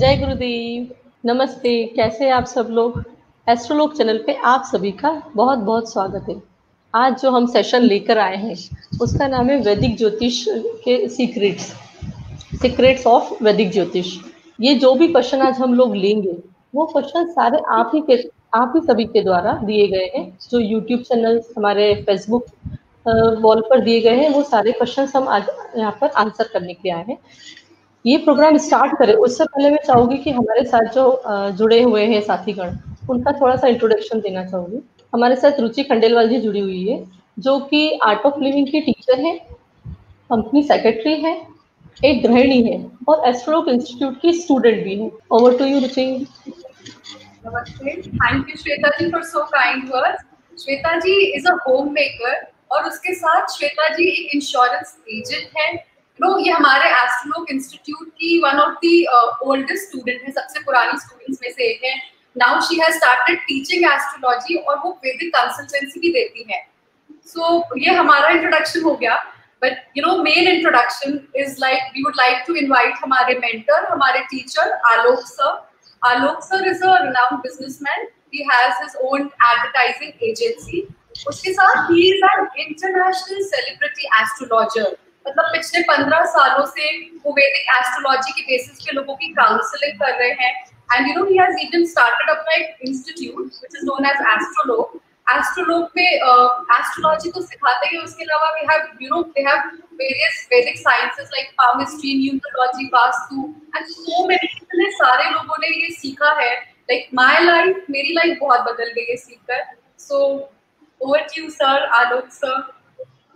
जय गुरुदेव। नमस्ते, कैसे आप सब लोग? एस्ट्रोलोग चैनल पे आप सभी का बहुत बहुत स्वागत है। आज जो हम सेशन लेकर आए हैं, उसका नाम है वैदिक ज्योतिष के सीक्रेट्स सीक्रेट्स ऑफ़ वैदिक ज्योतिष। ये जो भी क्वेश्चन आज हम लोग लेंगे, वो क्वेश्चन सारे आप ही के, आप ही सभी के द्वारा दिए गए हैं। जो यूट्यूब चैनल हमारे फेसबुक वॉल पर दिए गए हैं, वो सारे क्वेश्चन हम आज यहाँ पर आंसर करने के आए हैं। ये प्रोग्राम स्टार्ट करें। उससे पहले मैं चाहूँगी कि हमारे साथ जो जुड़े हुए हैं साथीगण, उनका थोड़ा सा इंट्रोडक्शन देना चाहूँगी। हमारे साथ रुचि खंडेलवाल जी जुड़ी हुई है, जो कि आर्ट ऑफ़ लिविंग की टीचर है कंपनी सेक्रेटरी है, एक गृहिणी है और एस्ट्रोक इंस्टीट्यूट की स्टूडेंट भी है। Over to you Ruchi. Thank you Shweta ji for so kind words Shweta ji is a homemaker और उसके साथ श्वेता जी एक इंश्योरेंस एजेंट है। नो ये हमारे एस्ट्रोलॉग इंस्टीट्यूट की one of the oldest student है सबसे पुरानी स्टूडेंट्स में से एक है। Now she has started teaching astrology और वो वैदिक कंसल्टेंसी भी देती है। सो so, ये हमारा इंट्रोडक्शन हो गया। But you know main introduction is like we would like to invite हमारे मेंटर हमारे teacher Alok sir Alok sir is a renowned businessman he has his own advertising agency उसके साथ ही is an international celebrity astrologer मतलब पिछले पंद्रह सालों से वो वैदिक एस्ट्रोलॉजी के बेसिस पे लोगों की काउंसलिंग कर रहे हैं। And you know he has even started अपना एक institute which is known as Astrolog Astrolog में एस्ट्रोलॉजी तो सिखाते हैं उसके अलावा we have you know they have various Vedic sciences like palmistry numerology vastu and so many इतने सारे लोगों ने ये सीखा है। लाइक माय लाइफ मेरी लाइफ बहुत बदल गई है सीखकर। So over to you sir Alok sir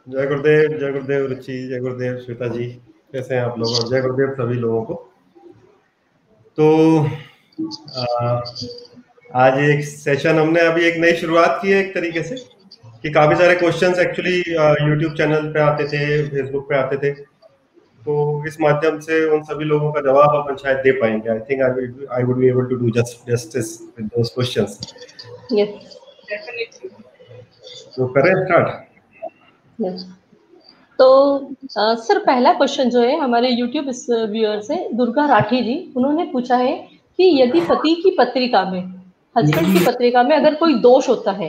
जय गुरुदेव जय गुरुदेव रुचि जय गुरुदेव श्वेता जी। कैसे हैं आप लोग? और जय गुरुदेव सभी लोगों को। तो आ, आज एक सेशन हमने अभी एक नई शुरुआत की है एक तरीके से कि काफ़ी सारे क्वेश्चंस एक्चुअली यूट्यूब चैनल पे आते थे फेसबुक पे आते थे। तो इस माध्यम से उन सभी लोगों का जवाब अपन शायद दे पाएँगे। I think I I would be able to do just justice with those questions yes definitely तो करें स्टार्ट तो आ, सर पहला क्वेश्चन जो है हमारे यूट्यूब व्यूअर से दुर्गा राठी जी उन्होंने पूछा है कि यदि पति की पत्रिका में हस्बैंड की पत्रिका में अगर कोई दोष होता है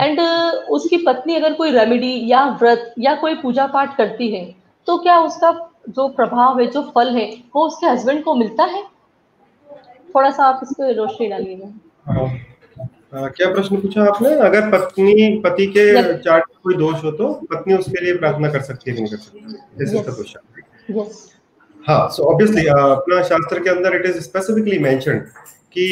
एंड उसकी पत्नी अगर कोई रेमेडी या व्रत या कोई पूजा पाठ करती है तो क्या उसका जो प्रभाव है जो फल है वो उसके हस्बैंड को मिलता है? थोड़ा सा आप इस पर रोशनी डालिएगा हाँ। क्या प्रश्न पूछा आपने? अगर पत्नी पति के चार्ट में कोई दोष हो तो पत्नी उसके लिए प्रार्थना कर सकती है नहीं कर सकती। इज़ द क्वेश्चन हाँ सो ऑब्वियसली अपना शास्त्र के अंदर इट इज़ स्पेसिफिकली मेंशनड कि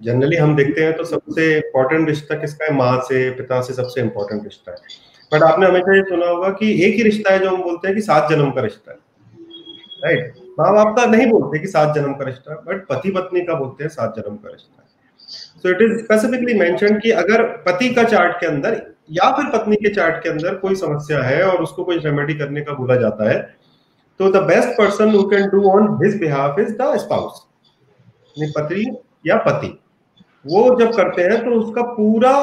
जनरली हम देखते हैं तो सबसे इम्पोर्टेंट रिश्ता किसका है? माँ से पिता से सबसे इम्पोर्टेंट रिश्ता है। बट आपने हमेशा ये सुना होगा कि एक ही रिश्ता है जो हम बोलते हैं कि सात जन्म का रिश्ता है। राइट माँ बाप का नहीं बोलते कि सात जन्म का रिश्ता बट पति पत्नी का बोलते हैं सात जन्म का रिश्ता। So it is specifically mention कि अगर पति का चार्ट के अंदर या फिर पत्नी के चार्ट के अंदर कोई समस्या है और उसको कोई रेमेडी करने का बोला जाता है तो the best person who can do on his behalf is the spouse पति या पति। वो जब करते हैं तो उसका पूरा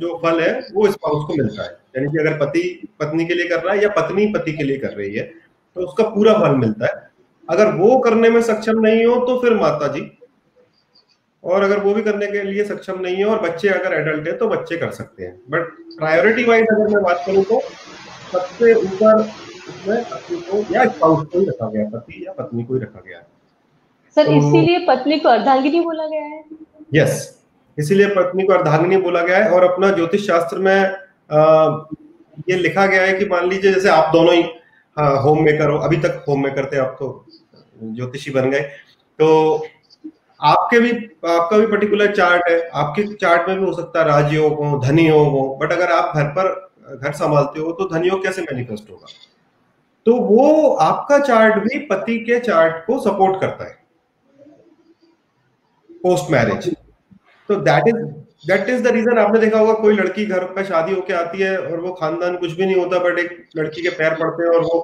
जो फल है वो स्पाउस को मिलता है। यानी कि अगर पति, पत्नी के लिए कर रहा है या पत्नी पति के लिए कर रही है तो उसका पूरा फल मिलता है। अगर वो करने में सक्षम नहीं हो तो फिर माता जी। और अगर वो भी करने के लिए सक्षम नहीं है और बच्चे अगर एडल्ट है तो बच्चे कर सकते हैं। बट प्रायोरिटी वाइज अगर मैं बात करूँ तो सबसे ऊपर को या स्पाउस को ही रखा गया पति या पत्नी को ही रखा गया है। सर तो, इसीलिए पत्नी को अर्धांगिनी बोला गया है? यस इसीलिए पत्नी को अर्धांगिनी बोला गया है। और अपना ज्योतिष शास्त्र में आ, ये लिखा गया है कि मान लीजिए जैसे आप दोनों ही हाँ होम मेकर हो। अभी तक होम मेकर थे आप तो ज्योतिषी बन गए। तो आपके भी, आपका भी पर्टिकुलर चार्ट है। आपके चार्ट में भी हो सकता है राजयोग हो, धनी योग हो बट अगर आप घर पर, घर संभालते हो तो धनी योग कैसे मैनिफेस्ट होगा? तो वो आपका चार्ट भी पति के चार्ट को सपोर्ट करता है। पोस्ट मैरिज तो that is that is the reason आपने देखा होगा कोई लड़की घर पे शादी होके आती है और वो खानदान कुछ भी नहीं होता बट एक लड़की के पैर पड़ते हैं और वो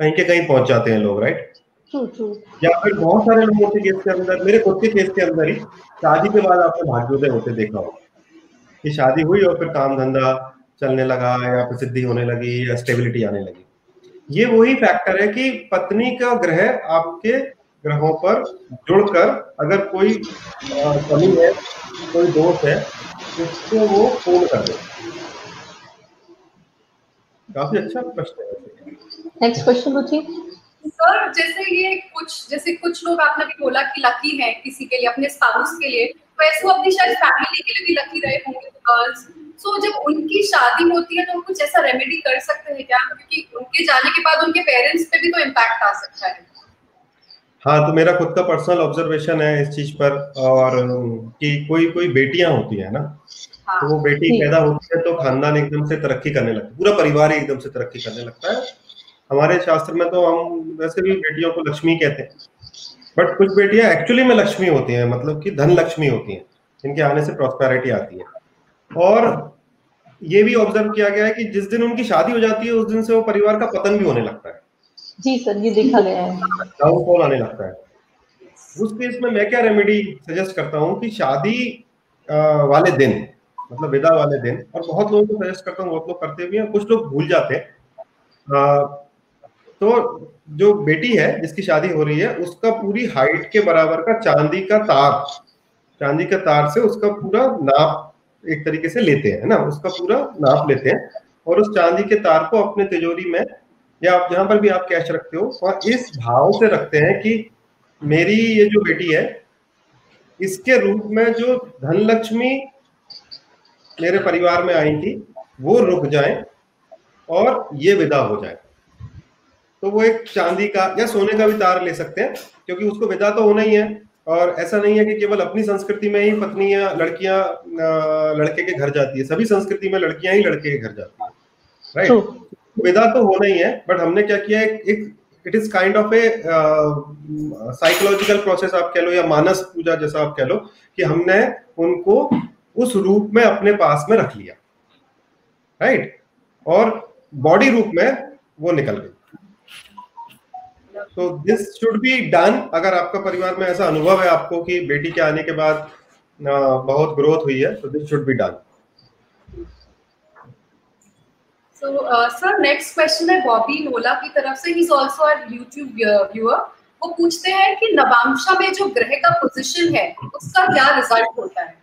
कहीं के कहीं पहुँच जाते हैं लोग राइट या फिर बहुत सारे लोगों के केस के अंदर मेरे खुद के केस के अंदर ही शादी के बाद आपने भाग्योदय होते देखा हो कि शादी हुई और फिर काम धंधा चलने लगा या प्रसिद्धि होने लगी या स्टेबिलिटी आने लगी। ये वही फैक्टर है कि पत्नी का ग्रह आपके ग्रहों पर जुड़कर अगर कोई कमी है कोई दोष है उसको वो पूर्ण कर दे। काफ़ी अच्छा प्रश्न है नेक्स्ट क्वेश्चन रुचि सर जैसे ये कुछ जैसे कुछ लोग आपने भी बोला कि लकी है किसी के लिए अपने स्पाउस के लिए वैसे वो अपनी शायद फैमिली के लिए भी लकी रहे होंगे गर्ल्स सो so, जब उनकी शादी होती है तो कुछ ऐसा रेमेडी कर सकते हैं क्या? क्योंकि उनके जाने के बाद उनके पेरेंट्स पे भी तो इम्पैक्ट आ सकता है। हाँ तो मेरा खुद का पर्सनल ऑब्जर्वेशन है इस चीज़ पर और कि कोई कोई बेटियाँ होती है ना हाँ। तो वो बेटी पैदा होती है तो खानदान एकदम से तरक्की करने लगता है पूरा परिवार ही एकदम से तरक्की करने लगता है। हमारे शास्त्र में तो हम वैसे भी बेटियों को लक्ष्मी कहते हैं बट कुछ बेटियाँ एक्चुअली में लक्ष्मी होती हैं मतलब कि धन लक्ष्मी होती हैं जिनके आने से प्रॉस्पेरिटी आती है। और ये भी ऑब्ज़र्व किया गया है कि जिस दिन उनकी शादी हो जाती है उस दिन से वो परिवार का पतन भी होने लगता है। जी सर, ये देखा गया है। डाउनफॉल आने लगता है? उस केस में मैं क्या रेमेडी सजेस्ट करता हूँ कि शादी वाले दिन मतलब विदा वाले दिन, और बहुत लोगों को सजेस्ट करता हूँ, बहुत लोग करते भी हैं, कुछ लोग भूल जाते हैं। तो जो बेटी है, जिसकी शादी हो रही है, उसका पूरी हाइट के बराबर का चांदी का तार, चांदी का तार से उसका पूरा नाप एक तरीके से लेते हैं ना? उसका पूरा नाप लेते हैं, और उस चांदी के तार को अपने तिजोरी में या आप जहाँ पर भी आप कैश रखते हो और इस भाव से रखते हैं कि मेरी ये जो बेटी है, इसके रूप में जो धनलक्ष्मी मेरे परिवार में आई थी, वो रुक जाए और ये विदा हो जाए। तो वो एक चांदी का या सोने का भी तार ले सकते हैं, क्योंकि उसको विदा तो होना ही है। और ऐसा नहीं है कि केवल अपनी संस्कृति में ही पत्नी या लड़कियाँ लड़के के घर जाती है, सभी संस्कृति में लड़कियाँ ही लड़के के घर जाती है। राइट विदा तो होना ही है बट हमने क्या किया, एक it is kind of a psychological process आप कह लो या मानस पूजा जैसा आप कह लो, कि हमने उनको उस रूप में अपने पास में रख लिया। राइट और बॉडी रूप में वो निकल गई। तो दिस शुड बी डन अगर आपका परिवार में ऐसा अनुभव है आपको कि बेटी के आने के बाद बहुत ग्रोथ हुई है तो this should be done so sir next question है बॉबी नोला की तरफ़ से. He is also our YouTube viewer वो पूछते हैं कि नवांशा में जो ग्रह का पोजीशन है, उसका क्या रिज़ल्ट होता है?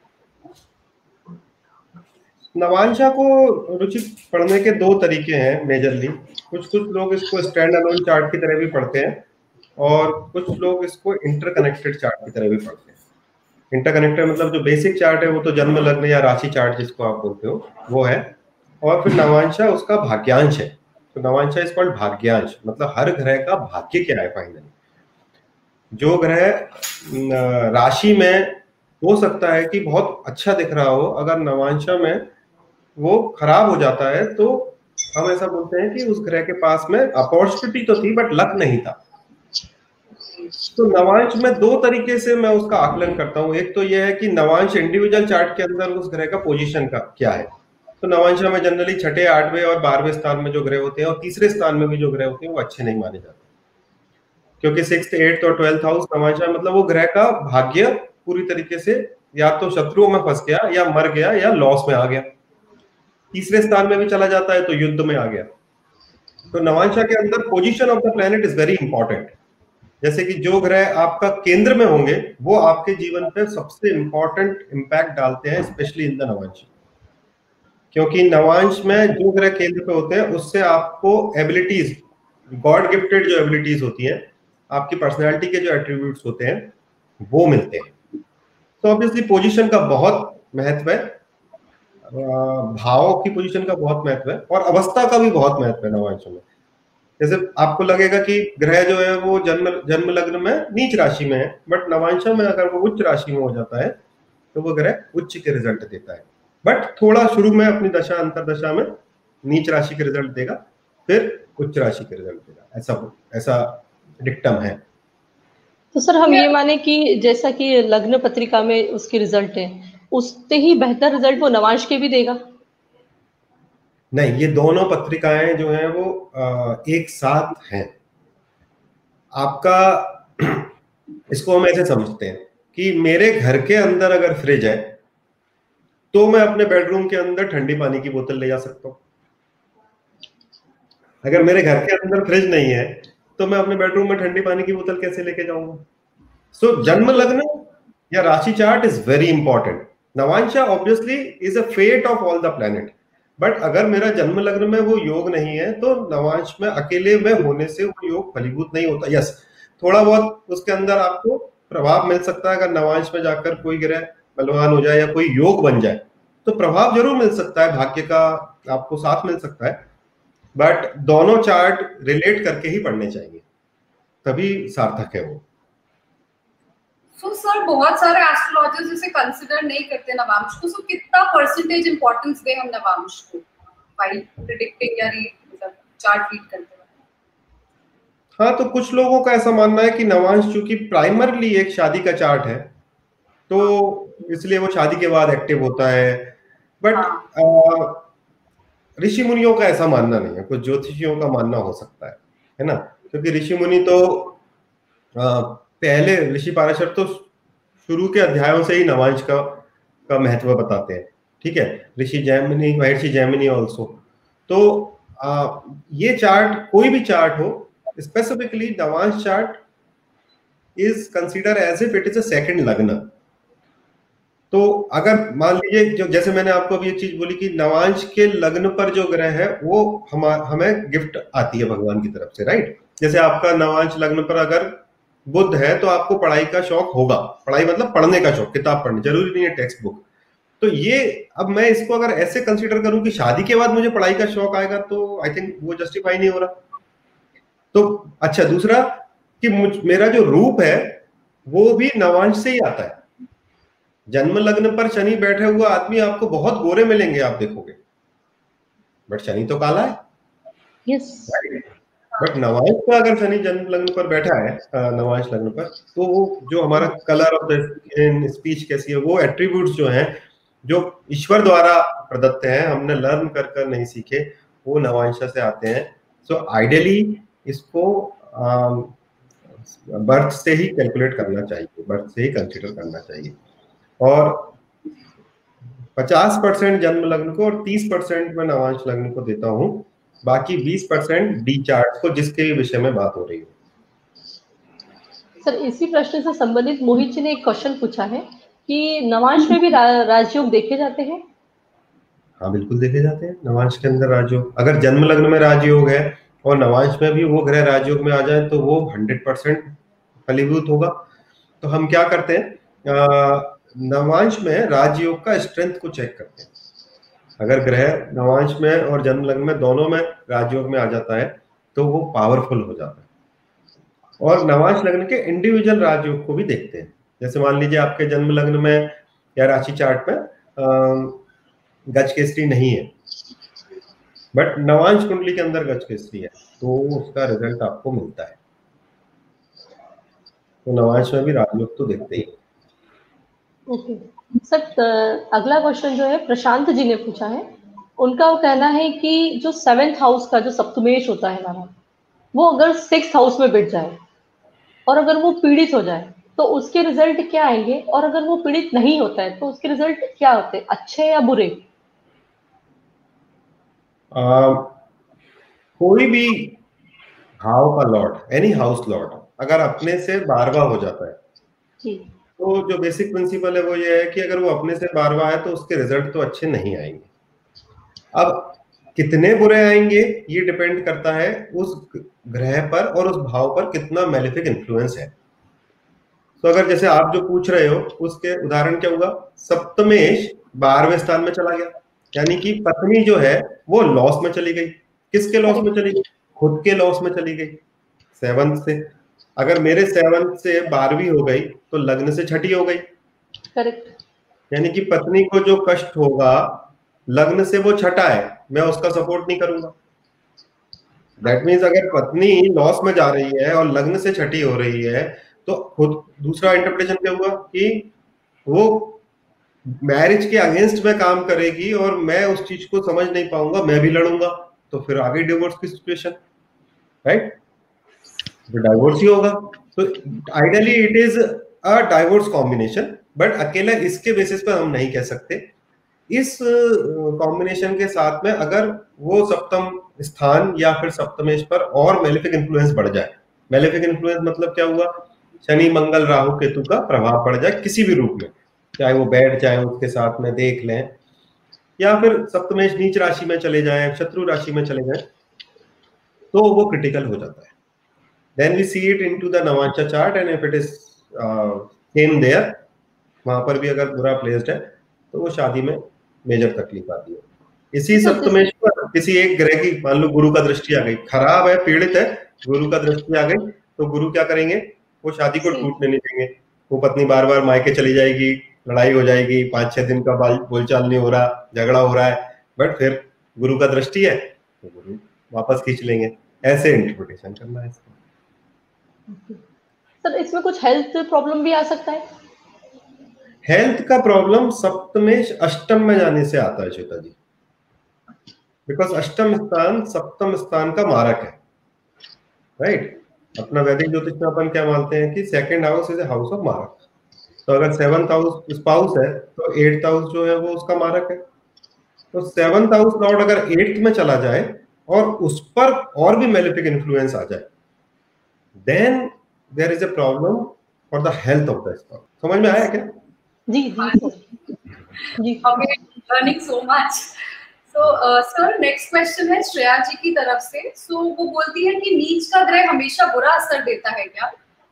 नवांशा को रुचि पढ़ने के दो तरीके हैं मेजरली कुछ कुछ लोग इसको स्टैंड अलोन चार्ट की तरह भी पढ़ते हैं और कुछ लोग इसको इंटरकनेक्टेड चार्ट की तरह भी पढ़ते हैं. इंटरकनेक्टेड मतलब जो बेसिक चार्ट है, वो तो जन्म, लग्न या राशि चार्ट जिसको आप बोलते हो, वो है. और फिर नवांशा उसका भाग्यांश है। तो नवांशा इज़ कॉल्ड भाग्यांश मतलब हर ग्रह का भाग्य क्या है फाइनली जो ग्रह राशि में हो सकता है कि बहुत अच्छा दिख रहा हो, अगर नवांशा में वो खराब हो जाता है तो हम ऐसा बोलते हैं कि उस ग्रह के पास में अपॉर्चुनिटी तो थी बट लक नहीं था। तो नवांश में दो तरीके से मैं उसका आकलन करता हूँ। एक तो यह है कि नवांश इंडिविजुअल चार्ट के अंदर उस ग्रह का पोजीशन का क्या है। तो नवांशा में जनरली छठे, आठवें और बारहवें स्थान में जो ग्रह होते हैं और तीसरे स्थान में भी जो ग्रह होते हैं वो अच्छे नहीं माने जाते। क्योंकि सिक्स एट्थ और ट्वेल्थ हाउस नवांशा मतलब वो ग्रह का भाग्य पूरी तरीके से या तो शत्रुओं में फंस गया या मर गया या लॉस में आ गया। तीसरे स्थान में भी चला जाता है तो युद्ध में आ गया। तो नवांशा के अंदर position of the planet is very important जैसे कि जो ग्रह आपका केंद्र में होंगे, वो आपके जीवन पर सबसे इंपॉर्टेंट इंपैक्ट डालते हैं स्पेशली इन द नवांश। क्योंकि नवांश में जो ग्रह केंद्र पे होते हैं, उससे आपको एबिलिटीज गॉड गिफ्टेड जो एबिलिटीज होती हैं, आपकी पर्सनैलिटी के जो एट्रीब्यूट्स होते हैं, वो मिलते हैं। तो ऑब्वियसली पोजीशन का बहुत महत्व है। भाव की पोजीशन का बहुत महत्व है और अवस्था का भी बहुत महत्व है नवांश में। जैसे आपको लगेगा कि ग्रह जो है, वो जन्म जन्म लग्न में नीच राशि में है बट नवांशा में अगर वो उच्च राशि में हो जाता है तो वो ग्रह उच्च के रिज़ल्ट देता है। बट थोड़ा शुरू में अपनी दशा अंतर दशा में नीच राशि के रिज़ल्ट देगा फिर उच्च राशि के रिज़ल्ट देगा। ऐसा ऐसा डिक्टम है। तो सर हम ये माने कि जैसा कि लग्न पत्रिका में उसके रिज़ल्ट है उससे ही बेहतर रिज़ल्ट वो नवांश के भी देगा। नहीं ये दोनों पत्रिकाएँ जो हैं वो एक साथ हैं। आपका इसको हम ऐसे समझते हैं कि मेरे घर के अंदर अगर फ्रिज है तो मैं अपने बेडरूम के अंदर ठंडी पानी की बोतल ले जा सकता हूँ। अगर मेरे घर के अंदर फ्रिज नहीं है तो मैं अपने बेडरूम में ठंडी पानी की बोतल कैसे लेके जाऊँगा? सो so, जन्म लग्न या राशि chart is very important नवांशा obviously is a fate of all the planet but अगर मेरा जन्म लग्न में वो योग नहीं है तो नवांश में अकेले में होने से वो योग फलीभूत नहीं होता। यस yes, थोड़ा बहुत उसके अंदर आपको प्रभाव मिल सकता है अगर नवांश में जाकर कोई ग्रह बलवान हो जाए या कोई योग बन जाए तो प्रभाव ज़रूर मिल सकता है भाग्य का आपको साथ मिल सकता है। बट दोनों चार्ट रिलेट करके ही पढ़ने चाहिए तभी सार्थक है वो। So, सर बहुत सारे एस्ट्रोलॉजर्स इसे कंसीडर नहीं करते नवांश को। सो so, कितना परसेंटेज इंपॉर्टेंस दे हम नवांश को? व्हाइल प्रेडिक्टिंग या मतलब चार्ट रीड करते हाँ तो कुछ लोगों का ऐसा मानना है कि नवांश चूँकि प्राइमरली एक शादी का चार्ट है तो इसलिए वो शादी के बाद एक्टिव होता है। बट हाँ. ऋषि मुनियों का ऐसा मानना नहीं है। कुछ ज्योतिषियों का मानना हो सकता है है ना? क्योंकि ऋषि मुनि तो आ, पहले ऋषि पाराशर तो शुरू के अध्यायों से ही नवांश का का महत्व बताते हैं ठीक है? ऋषि जैमिनी महर्षि जैमिनी ऑल्सो तो आ, ये चार्ट कोई भी चार्ट हो specifically Navamsa chart is consider as if it is a second लग्न तो अगर मान लीजिए जो, जैसे मैंने आपको अभी ये चीज़ बोली कि नवांश के लग्न पर जो ग्रह है, वो हम, हमें गिफ्ट आती है भगवान की तरफ़ से राइट जैसे आपका नवांश लग्न पर अगर बुद्ध है तो आपको पढ़ाई का शौक होगा। पढ़ाई मतलब पढ़ने का शौक, किताब पढ़ने, ज़रूरी नहीं है टेक्स्ट बुक तो ये, अब मैं इसको अगर ऐसे कंसिडर करूँ कि शादी के बाद मुझे पढ़ाई का शौक आएगा तो आई थिंक वो जस्टिफाई नहीं हो रहा। तो अच्छा दूसरा कि मुझ, मेरा जो रूप है, वो भी नवांश से ही आता है। जन्म लग्न पर शनि बैठे हुए आदमी आपको बहुत गोरे मिलेंगे आप देखोगे। बट शनि तो काला है। Yes. बट नवांश पर अगर शनि जन्म लग्न पर बैठा है नवांश लग्न पर तो वो जो हमारा कलर ऑफ़ द स्पीच कैसी है वो एट्रीब्यूट्स जो हैं जो ईश्वर द्वारा प्रदत्त हैं हमने लर्न कर कर नहीं सीखे वो नवांशा से आते हैं। सो so, आइडियली इसको बर्थ से ही कैलकुलेट करना चाहिए बर्थ से ही कंसिडर करना चाहिए। और 50 परसेंट जन्म लग्न को और 30 परसेंट मैं नवांश लग्न को देता हूँ। बाकी 20 परसेंट डी चार्ट को जिसके विषय में बात हो रही है। सर इसी प्रश्न से संबंधित मोहित जी ने एक क्वेश्चन पूछा है कि नवांश में भी रा, राजयोग देखे जाते हैं? हाँ बिल्कुल देखे जाते हैं। नवांश के अंदर राजयोग अगर जन्म लग्न में राजयोग है और नवांश में भी वो ग्रह राजयोग में आ जाए तो वो हंड्रेड परसेंट फलीभूत होगा। तो हम क्या करते हैं? नवांश में राजयोग का स्ट्रेंथ को चेक करते हैं। अगर ग्रह नवांश में और जन्म लग्न में दोनों में राजयोग में आ जाता है तो वो पावरफुल हो जाता है। और नवांश लग्न के इंडिविजुअल राजयोग को भी देखते हैं। जैसे मान लीजिए आपके जन्म लग्न में या राशि चार्ट में गज केसरी नहीं है। बट नवांश कुंडली के अंदर गज केसरी है तो उसका रिज़ल्ट आपको मिलता है। तो नवांश में भी राजयोग तो देखते ही। ओके सर अगला क्वेश्चन जो है प्रशांत जी ने पूछा है। उनका वो कहना है कि जो सेवेंथ हाउस का जो सप्तमेश होता है हमारा वो अगर सिक्स हाउस में बिट जाए और अगर वो पीड़ित हो जाए तो उसके रिज़ल्ट क्या आएँगे? और अगर वो पीड़ित नहीं होता है तो उसके रिज़ल्ट क्या होते हैं? अच्छे या बुरे? आ, कोई भी हाउ का लॉर्ड एनी हाउस लॉर्ड अगर अपने से बारवा हो जाता है जी। तो जो बेसिक प्रिंसिपल है वो ये है कि अगर वो अपने से बार बार तो उसके रिज़ल्ट तो अच्छे नहीं आएँगे। अब कितने बुरे आएँगे ये डिपेंड करता है उस ग्रह पर और उस भाव पर कितना मेलिफिक इन्फ्लुएंस है। तो अगर जैसे आप जो पूछ रहे हो, उसके उदाहरण क्या होगा सप्तमेश बारहवें स्थान में चला गया। यानी कि पत्नी जो है, वो लॉस में चली गई। किसके लॉस में चली गई? खुद के लॉस में चली गई। सेवंथ से। अगर मेरे सेवन से बारहवीं हो गई तो लग्न से छठी हो गई। करेक्ट। यानी कि पत्नी को जो कष्ट होगा लग्न से वो छठा है मैं उसका सपोर्ट नहीं करूँगा। दैट मीन्स अगर पत्नी लॉस में जा रही है और लग्न से छठी हो रही है तो खुद दूसरा इंटरप्रिटेशन क्या हुआ कि वो मैरिज के अगेंस्ट में काम करेगी और मैं उस चीज़ को समझ नहीं पाऊँगा मैं भी लड़ूँगा तो फिर आगे डिवोर्स की सिचुएशन राइट तो डाइवोर्स ही होगा। तो ideally it is a divorce combination but अकेला इसके बेसिस पर हम नहीं कह सकते। इस कॉम्बिनेशन के साथ में अगर वो सप्तम स्थान या फिर सप्तमेश पर और मेलिफिक इन्फ्लुएंस बढ़ जाए। मेलिफिक इन्फ्लुएंस मतलब क्या हुआ? शनि, मंगल, राहु, केतु का प्रभाव पड़ जाए किसी भी रूप में। चाहे वो बैठ जाए, उसके साथ में देख लें। या फिर सप्तमेश नीच राशि में चले जाए, शत्रु राशि में चले जाए तो वो क्रिटिकल हो जाता है। Then we see it into the नवांशा chart and if it is same there वहाँ पर भी अगर बुरा प्लेस्ड है तो वो शादी में मेजर तकलीफ़ आती है। इसी सप्तमेश पर किसी एक ग्रह की मान लो गुरु का दृष्टि आ गई खराब है पीड़ित है गुरु का दृष्टि आ गई तो गुरु क्या करेंगे? वो शादी को टूटने नहीं देंगे। वो पत्नी बार बार मायके चली जाएगी लड़ाई हो जाएगी पाँच छह दिन का बोलचाल नहीं हो रहा झगड़ा हो रहा है बट फिर गुरु का दृष्टि है तो गुरु वापस खींच लेंगे। ऐसे इंटरप्रिटेशन करना है इसको। सर, इसमें कुछ हेल्थ प्रॉब्लम भी आ सकता है? हेल्थ का प्रॉब्लम सप्तमेश अष्टम में जाने से आता है श्वेता जी बिकॉज़ अष्टम स्थान सप्तम स्थान का मारक है। Right right? अपना वैदिक ज्योतिष में अपन क्या मानते हैं कि second house is a house of मारक तो अगर सेवंथ हाउस स्पाउस है तो एट्थ हाउस जो है वो उसका मारक है। तो सेवंथ हाउस लॉर्ड अगर एट्थ में चला जाए और उस पर और भी मेलिफिक इन्फ्लुएंस आ जाए then there is a problem for the health of the spouse समझ में आया क्या? जी जी जी। Learning so much so sir next question है श्रेया जी की तरफ़ से। सो so, वो बोलती है कि नीच का ग्रह हमेशा बुरा असर देता है क्या?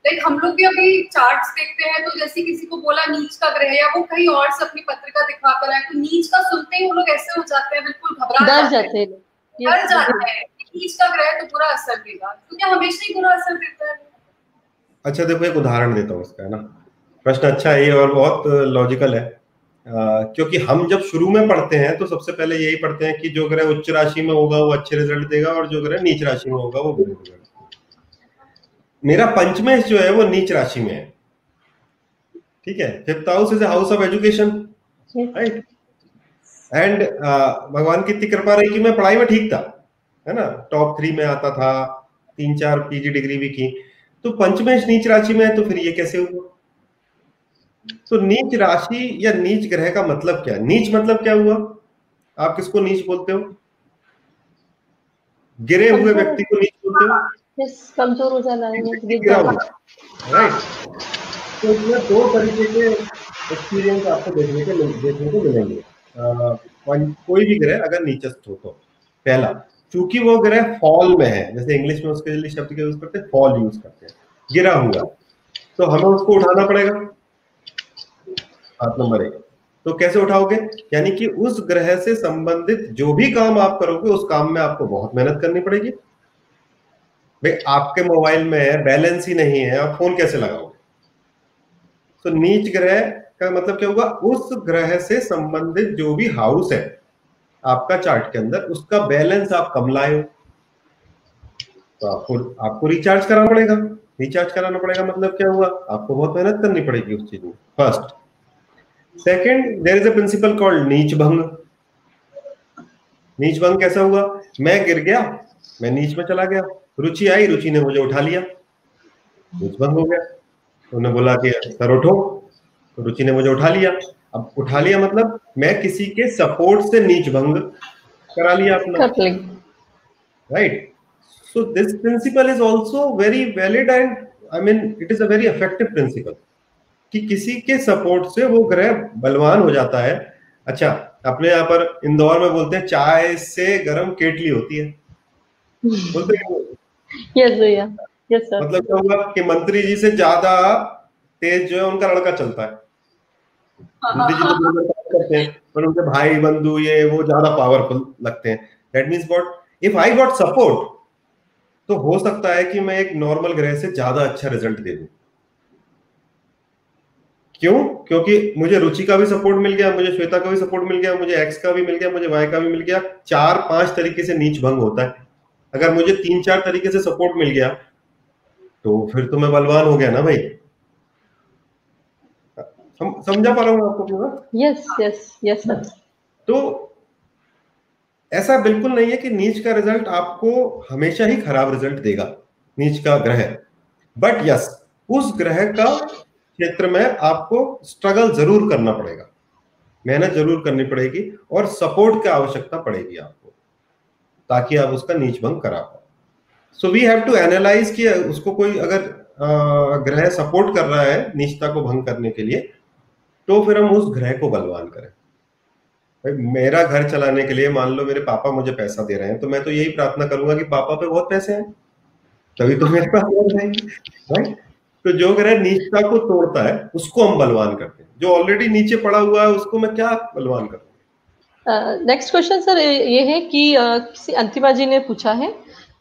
लाइक like, हम लोग भी अभी चार्ट्स देखते हैं तो जैसे किसी को बोला नीच का ग्रह या वो कहीं और से अपनी पत्रिका दिखा कर आए तो नीच का सुनते ही वो लोग ऐसे हो जाते हैं बिल्कुल घबरा जाते हैं। डर जाते हैं। नीच का ग्रह तो बुरा असर देगा तो क्या हमेशा ही बुरा असर देता है। अच्छा देखो एक उदाहरण देता हूँ इसका है ना? प्रश्न अच्छा है और बहुत लॉजिकल है। आ, क्योंकि हम जब शुरू में पढ़ते हैं तो सबसे पहले यही पढ़ते हैं कि जो ग्रह उच्च राशि में होगा वो अच्छे रिज़ल्ट देगा और जो ग्रह नीच राशि में होगा वो बुरे रिज़ल्ट मेरा पंचमेश जो है वो नीच राशि में है। ठीक है? Fifth house is house of education right and भगवान की इतनी कृपा रही कि मैं पढ़ाई में ठीक था। है ना? टॉप थ्री में आता था तीन चार पीजी डिग्री भी की। तो पंचमेश नीच राशि में है तो फिर ये कैसे हुआ? तो नीच राशि या नीच ग्रह का मतलब क्या? नीच मतलब क्या हुआ? आप किसको नीच बोलते हो? गिरे हुए व्यक्ति को नीच बोलते हो? कमज़ोर हो जाना राइट तो इसमें दो तरीके के एक्सपीरियंस आपको देखने के देखने को मिलेंगे। कोई भी ग्रह अगर नीचस्थ हो तो। पहला चूँकि वो ग्रह फॉल में है, जैसे इंग्लिश में उसके लिए शब्द का यूज़ करते हैं फॉल यूज़ करते हैं, गिरा हुआ। तो हमें उसको उठाना पड़ेगा। बात नंबर एक। तो कैसे उठाओगे? यानी कि उस ग्रह से संबंधित जो भी काम आप करोगे, उस काम में आपको बहुत मेहनत करनी पड़ेगी। भाई, आपके मोबाइल में है बैलेंस ही नहीं है, आप फ़ोन कैसे लगाओगे? तो नीच ग्रह का मतलब क्या होगा? उस ग्रह से संबंधित जो भी हाउस है आपका चार्ट के अंदर, उसका बैलेंस आप कम लाए हो? तो आपको आपको रिचार्ज कराना पड़ेगा। रिचार्ज कराना पड़ेगा मतलब क्या हुआ? आपको बहुत मेहनत करनी पड़ेगी उस चीज़ में। First second there is a principle called नीच भंग। नीच भंग कैसा हुआ? मैं गिर गया, मैं नीच में चला गया। रुचि आई, रुचि ने मुझे उठा लिया। नीच भंग हो गया। उन्होंने बोला कि सर उठो। तो रुचि ने मुझे उठा लिया। अब उठा लिया मतलब मैं किसी के सपोर्ट से नीच भंग करा लिया अपना। Right so this principle is also very valid and I mean it is a very effective principle कि किसी के सपोर्ट से वो ग्रह बलवान हो जाता है। अच्छा अपने यहाँ पर इंदौर में बोलते हैं चाय से गर्म केटली होती है। बोलते हैं yes, भैया। Yes, sir. मतलब क्या होगा कि मंत्री जी से ज़्यादा तेज जो है उनका लड़का चलता है। तो करते हैं, पर उनके भाई, बंधु, ये, वो ज़्यादा पावरफुल लगते हैं। That means what if I got support तो हो सकता है कि मैं एक नॉर्मल ग्रह से ज़्यादा अच्छा रिज़ल्ट दे दूँ। क्यों? क्योंकि मुझे रुचि का भी सपोर्ट मिल गया, मुझे श्वेता का भी सपोर्ट मिल गया, मुझे एक्स का भी मिल गया, मुझे वाई का भी मिल गया। चार पाँच तरीके से नीच भंग होता है। अगर मुझे तीन चार तरीके से सपोर्ट मिल गया तो फिर तो मैं बलवान हो गया ना भाई। समझा पा रहा हूँ आपको पूरा? यस यस यस सर तो ऐसा बिल्कुल नहीं है कि नीच का रिज़ल्ट आपको हमेशा ही खराब रिज़ल्ट देगा नीच का ग्रह। बट यस उस ग्रह का क्षेत्र में आपको स्ट्रगल ज़रूर करना पड़ेगा। मेहनत ज़रूर करनी पड़ेगी और सपोर्ट की आवश्यकता पड़ेगी आपको ताकि आप उसका नीच भंग करा पाओ। So we have to analyse कि उसको कोई अगर ग्रह सपोर्ट कर रहा है निष्ठा को भंग करने के लिए तो फिर हम उस ग्रह को बलवान करें। भाई मेरा घर चलाने के लिए मान लो मेरे पापा मुझे पैसा दे रहे हैं तो मैं तो यही प्रार्थना करूँगा कि पापा पे बहुत पैसे हैं। तभी तो मेरे पास तो जो ग्रह नीचता को तोड़ता है उसको हम बलवान करते हैं। जो ऑलरेडी नीचे पड़ा हुआ है उसको मैं क्या बलवान करूँ? नेक्स्ट क्वेश्चन सर ये है कि uh, किसी अंतिमा जी ने पूछा है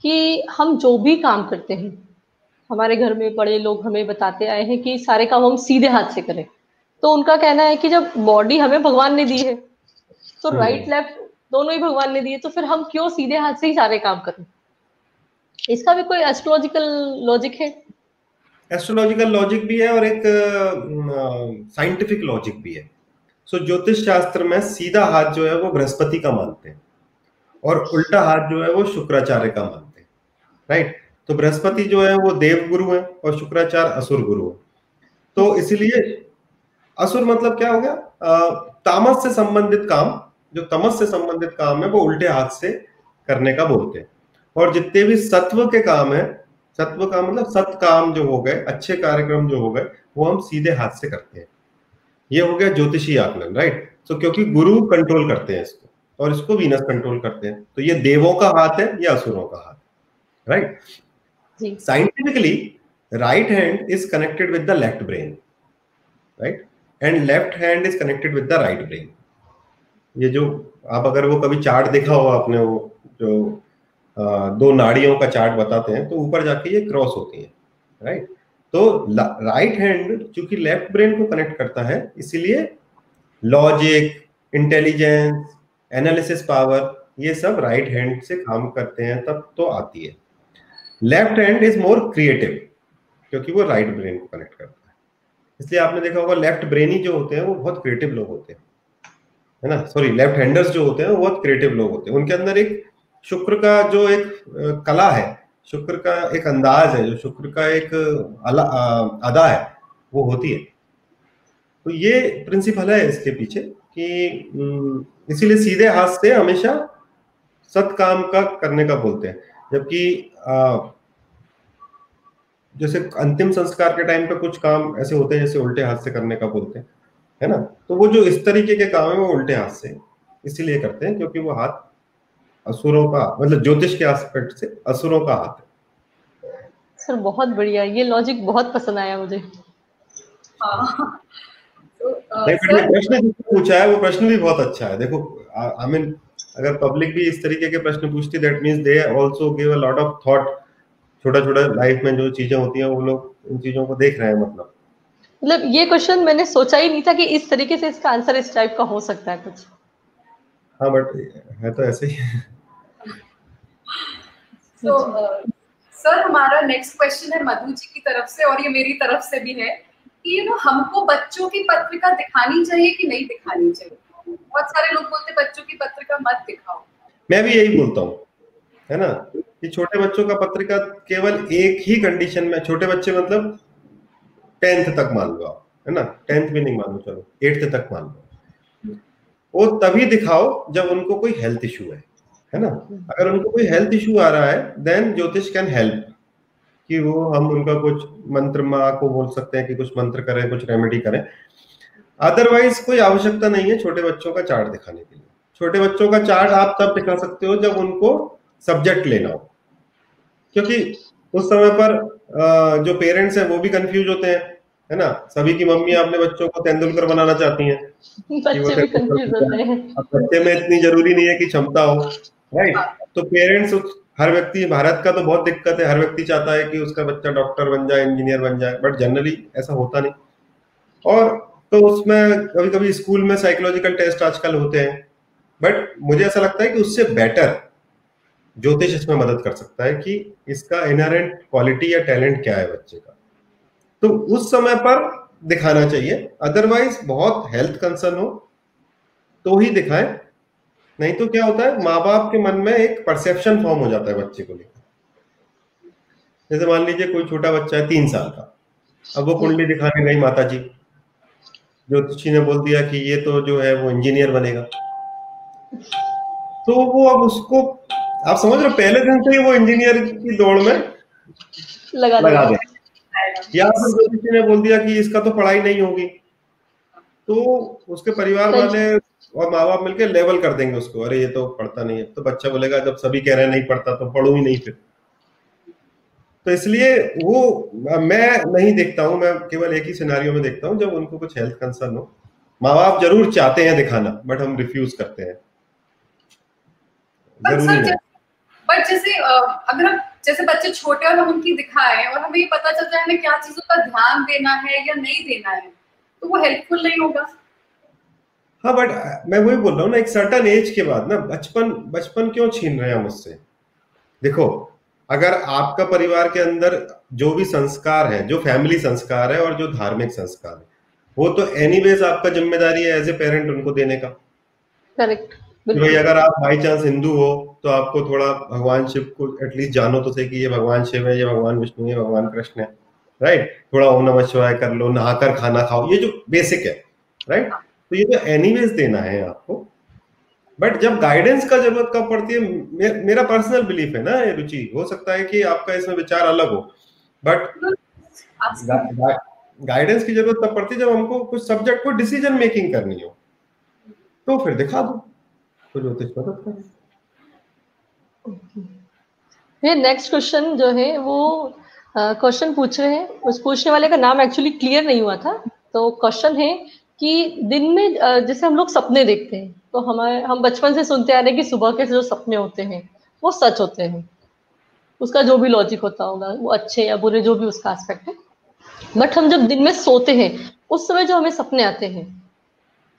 कि हम जो भी काम करते हैं हमारे घर में बड़े लोग हमें बताते आए हैं कि सारे काम हम सीधे हाथ से करें। तो उनका कहना है कि जब बॉडी हमें भगवान ने दी है तो राइट हम्म। लेफ़्ट दोनों ही भगवान ने दिए तो फिर हम क्यों सीधे हाथ से ही सारे काम करें? इसका भी कोई एस्ट्रोलॉजिकल लॉजिक है? एस्ट्रोलॉजिकल लॉजिक भी है और एक साइंटिफिक uh, लॉजिक भी है। सो so, ज्योतिष शास्त्र में सीधा हाथ जो है वो बृहस्पति का मानते हैं और उल्टा हाथ जो है वो शुक्राचार्य का मानते हैं राइट तो बृहस्पति जो है वो देव गुरु है और शुक्राचार्य असुर गुरु है। तो इसलिए असुर मतलब क्या हो गया? तामस से संबंधित काम जो तमस से संबंधित काम है वो उल्टे हाथ से करने का बोलते हैं। और जितने भी सत्व के काम है सत्व का मतलब सत काम जो हो गए अच्छे कार्यक्रम जो हो गए वो हम सीधे हाथ से करते हैं। ये हो गया ज्योतिषी आकलन राइट सो क्योंकि गुरु कंट्रोल करते हैं इसको और इसको वीनस कंट्रोल करते हैं। तो ये देवों का हाथ है या असुरों का हाथ right scientifically right hand is connected with the left brain right and left hand is connected with the right brain ये जो आप अगर वो कभी चार्ट देखा हो आपने वो जो आ, दो नाड़ियों का चार्ट बताते हैं तो ऊपर जाके ये क्रॉस होती है राइट तो राइट हैंड चूँकि लेफ़्ट ब्रेन को कनेक्ट करता है इसीलिए लॉजिक इंटेलिजेंस एनालिसिस पावर ये सब राइट right हैंड से काम करते हैं तब तो आती है। Left hand is more creative क्योंकि वो राइट right ब्रेन को कनेक्ट करता है। इसलिए आपने देखा होगा लेफ़्ट ब्रेनी जो होते हैं, वो बहुत क्रिएटिव लोग होते हैं। है ना? सॉरी लेफ़्ट हैंडर्स जो होते हैं, वो बहुत क्रिएटिव लोग होते हैं। उनके अंदर एक शुक्र का जो एक कला है, शुक्र का एक अंदाज है, जो शुक्र का एक अदा है, वो होती है। तो ये प्रिंसिपल है इसके पीछे कि इसीलिए सीधे हाथ से हमेशा सत काम का करने का बोलते हैं। जबकि जैसे अंतिम संस्कार के टाइम पे कुछ काम ऐसे होते हैं जैसे उल्टे हाथ से करने का बोलते हैं है ना? तो वो जो इस तरीके के काम है वो उल्टे हाथ से इसीलिए करते हैं क्योंकि वो हाथ असुरों का मतलब ज्योतिष के एस्पेक्ट से असुरों का हाथ है। सर बहुत बढ़िया। ये लॉजिक बहुत पसंद आया मुझे। हाँ। प्रश्न पूछा है वो प्रश्न भी बहुत अच्छा है। देखो आई मीन अगर पब्लिक भी इस तरीके के प्रश्न पूछती that means they also give a lot of thought छोटा छोटा लाइफ में जो चीज़ें होती हैं वो लोग इन चीज़ों को देख रहे हैं मतलब। मतलब ये क्वेश्चन मैंने सोचा ही नहीं था कि इस तरीके से इसका आंसर इस टाइप का हो सकता है कुछ। हाँ बट है तो ऐसे ही। तो सर हमारा नेक्स्ट क्वेश्चन है मधु जी की तरफ़ से और ये मेरी तरफ़ से भी है कि यू नो हमको बच्चों की पत्रिका दिखानी चाहिए कि नहीं दिखानी चाहिए? बहुत सारे लोग बोलते बच्चों की पत्रिका मत दिखाओ। मैं भी यही बोलता हूँ। है ना? कि छोटे बच्चों का पत्रिका केवल एक ही कंडीशन में, छोटे बच्चे मतलब टेंथ तक मान लो है ना? टेंथ भी नहीं मान लो चलो एट्थ तक मान लो। वो तभी दिखाओ जब उनको कोई हेल्थ इशू है है ना? अगर उनको कोई हेल्थ इशू आ रहा है देन ज्योतिष कैन हेल्प कि वो हम उनका कुछ मंत्र माँ को बोल सकते हैं कि कुछ मंत्र करें, कुछ रेमेडी करें। अदरवाइज़ कोई आवश्यकता नहीं है छोटे बच्चों का चार्ट दिखाने के लिए। छोटे बच्चों का चार्ट आप तब दिखा सकते हो जब उनको सब्जेक्ट लेना हो। क्योंकि उस समय पर जो पेरेंट्स हैं वो भी कंफ्यूज होते हैं है ना? सभी की मम्मी अपने बच्चों को तेंदुलकर बनाना चाहती हैं। बच्चे में इतनी ज़रूरी नहीं है कि क्षमता हो राइट तो पेरेंट्स हर व्यक्ति भारत का तो बहुत दिक्कत है। हर व्यक्ति चाहता है कि उसका बच्चा डॉक्टर बन जाए इंजीनियर बन जाए बट जनरली ऐसा होता नहीं। और तो उसमें कभी कभी स्कूल में साइकोलॉजिकल टेस्ट आजकल होते हैं बट मुझे ऐसा लगता है कि उससे बेटर ज्योतिष इसमें मदद कर सकता है कि इसका इनहेरेंट क्वालिटी या टैलेंट क्या है बच्चे का। तो उस समय पर दिखाना चाहिए। अदरवाइज़ बहुत हेल्थ कंसर्न हो तो ही दिखाएँ। नहीं तो क्या होता है माँ बाप के मन में एक परसेप्शन फॉर्म हो जाता है बच्चे को लेकर। जैसे मान लीजिए कोई छोटा बच्चा है तीन साल का। अब वो कुंडली दिखाने गई माता जी ज्योतिषी ने बोल दिया कि ये तो जो है वो इंजीनियर बनेगा। तो वो अब उसको आप समझ रहे हो पहले दिन से ही वो इंजीनियर की दौड़ में लगा लगा दे। या फिर ज्योतिषी ने बोल दिया कि इसका तो पढ़ाई नहीं होगी तो उसके परिवार वाले और माँ बाप मिलकर लेवल कर देंगे उसको। अरे ये तो पढ़ता नहीं है। तो बच्चा बोलेगा जब सभी कह रहे हैं नहीं पढ़ता तो पढ़ू ही नहीं फिर। तो इसलिए वो मैं नहीं देखता हूँ मैं केवल एक ही सिनारियों में देखता हूँ जब उनको कुछ हेल्थ कंसर्न हो। माँ बाप ज़रूर चाहते हैं दिखाना बट हम रिफ्यूज करते हैं। ज़रूरी बट जैसे अगर हम जैसे बच्चे छोटे और हम उनकी दिखाएँ और हमें ये पता चलता है हमें क्या चीज़ों का ध्यान देना है या नहीं देना है तो वो हेल्पफुल नहीं होगा। हाँ बट मैं वही बोल रहा हूँ ना एक सर्टन एज के बाद ना बचपन बचपन क्यों छीन रहे हैं मुझसे देखो अगर आपका परिवार के अंदर जो भी संस्कार है जो फैमिली संस्कार है और जो धार्मिक संस्कार है वो तो एनीवेज आपका ज़िम्मेदारी है एज ए पेरेंट उनको देने का। करेक्ट भाई अगर आप बाई चांस हिंदू हो तो आपको थोड़ा भगवान शिव को एटलीस्ट जानो तो सही कि ये भगवान शिव है ये भगवान विष्णु है भगवान कृष्ण है राइट थोड़ा ओम नमः शिवाय कर लो नहाकर खाना खाओ ये जो बेसिक है राइट तो ये तो एनीवेज देना है आपको बट जब गाइडेंस का ज़रूरत कब पड़ती है मे, मेरा पर्सनल बिलीफ है ना ये रुचि हो सकता है कि आपका इसमें विचार अलग हो बट गाइडेंस की ज़रूरत तब पड़ती है जब हमको कुछ सब्जेक्ट को डिसीज़न मेकिंग करनी हो। तो फिर दिखा दो। ज्योतिष ये नेक्स्ट क्वेश्चन जो है वो क्वेश्चन पूछ रहे हैं। उस पूछने वाले का नाम एक्चुअली क्लियर नहीं हुआ था। तो क्वेश्चन है कि दिन में जैसे हम लोग सपने देखते हैं तो हमारे, हम बचपन से सुनते आ रहे हैं कि सुबह के जो सपने होते हैं, वो सच होते हैं। उसका जो भी लॉजिक होता होगा, वो अच्छे या बुरे, जो भी उसका एस्पेक्ट है। बट हम जब दिन में सोते हैं, उस समय जो हमें सपने आते हैं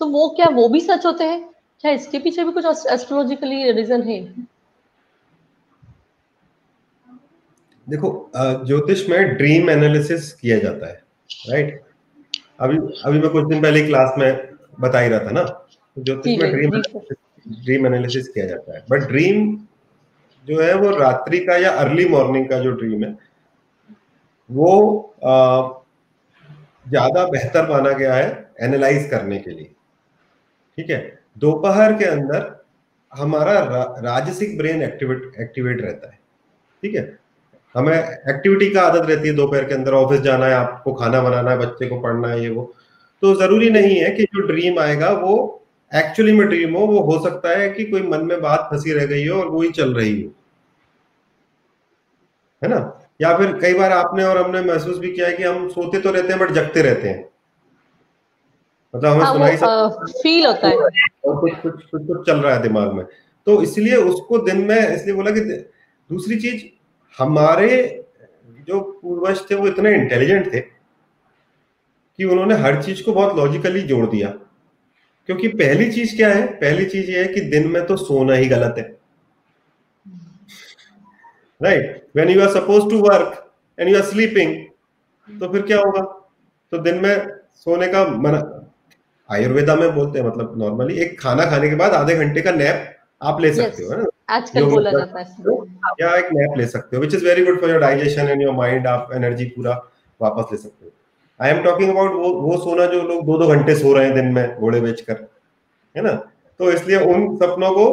तो वो क्या, वो भी सच होते हैं? क्या इसके पीछे भी कुछ एस्ट्रोलॉजिकली रीजन है? देखो ज्योतिष में ड्रीम एनालिसिस किया जाता है राइट अभी अभी मैं कुछ दिन पहले क्लास में बता ही रहा था ना ज्योतिष में ड्रीम ड्रीम एनालिसिस किया जाता है। बट ड्रीम जो है वो रात्रि का या अर्ली मॉर्निंग का जो ड्रीम है वो ज़्यादा बेहतर माना गया है एनालाइज करने के लिए ठीक है? दोपहर के अंदर हमारा रा, राजसिक ब्रेन एक्टिवेट एक्टिवेट रहता है ठीक है? हमें एक्टिविटी का आदत रहती है दोपहर के अंदर ऑफ़िस जाना है आपको खाना बनाना है बच्चे को पढ़ना है ये वो। तो ज़रूरी नहीं है कि जो ड्रीम आएगा वो एक्चुअली में ड्रीम हो वो हो सकता है कि कोई मन में बात फंसी रह गई हो और वो ही चल रही हो। है ना? या फिर कई बार आपने और हमने महसूस भी किया है कि हम सोते तो रहते हैं बट जगते रहते हैं। मतलब हमें हाँ, सुनाई फील होता है। और कुछ कुछ कुछ कुछ चल रहा है दिमाग में। तो इसलिए उसको दिन में इसलिए बोला कि दूसरी चीज़ हमारे जो पूर्वज थे वो इतने इंटेलिजेंट थे कि उन्होंने हर चीज़ को बहुत लॉजिकली जोड़ दिया। क्योंकि पहली चीज़ क्या है? पहली चीज़ ये है कि दिन में तो सोना ही गलत है। Right when you are suppose to work and you are sleeping तो फिर क्या होगा? तो दिन में सोने का मना आयुर्वेदा में बोलते हैं मतलब नॉर्मली एक खाना खाने के बाद आधे घंटे का नैप आप ले सकते हो ना? आजकल बोला जाता है या एक नैप ले सकते हो which is very good for your digestion and your mind आप एनर्जी पूरा वापस ले सकते हो। आई एम टॉकिंग अबाउट वो वो सोना जो लोग दो दो घंटे सो रहे हैं दिन में घोड़े बेचकर है ना? तो इसलिए उन सपनों को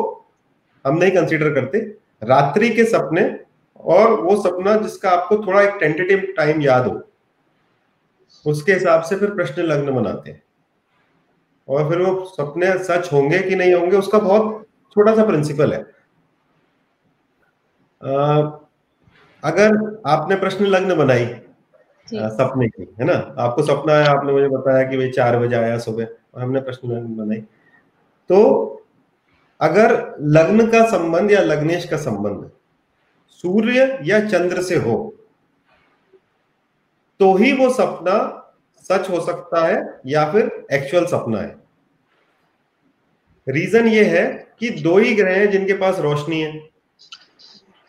हम नहीं कंसिडर करते। रात्रि के सपने और वो सपना जिसका आपको थोड़ा एक टेंटेटिव टाइम याद हो उसके हिसाब से फिर प्रश्न लग्न बनाते हैं। और फिर वो सपने सच होंगे कि नहीं होंगे उसका बहुत छोटा सा प्रिंसिपल है। आ, अगर आपने प्रश्न लग्न बनाई सपने की है ना? आपको सपना आया आपने मुझे बताया कि भाई चार बजे आया सुबह और हमने प्रश्न लग्न बनाई। तो अगर लग्न का संबंध या लग्नेश का संबंध सूर्य या चंद्र से हो तो ही वो सपना सच हो सकता है या फिर एक्चुअल सपना है। रीजन ये है कि दो ही ग्रह हैं जिनके पास रोशनी है।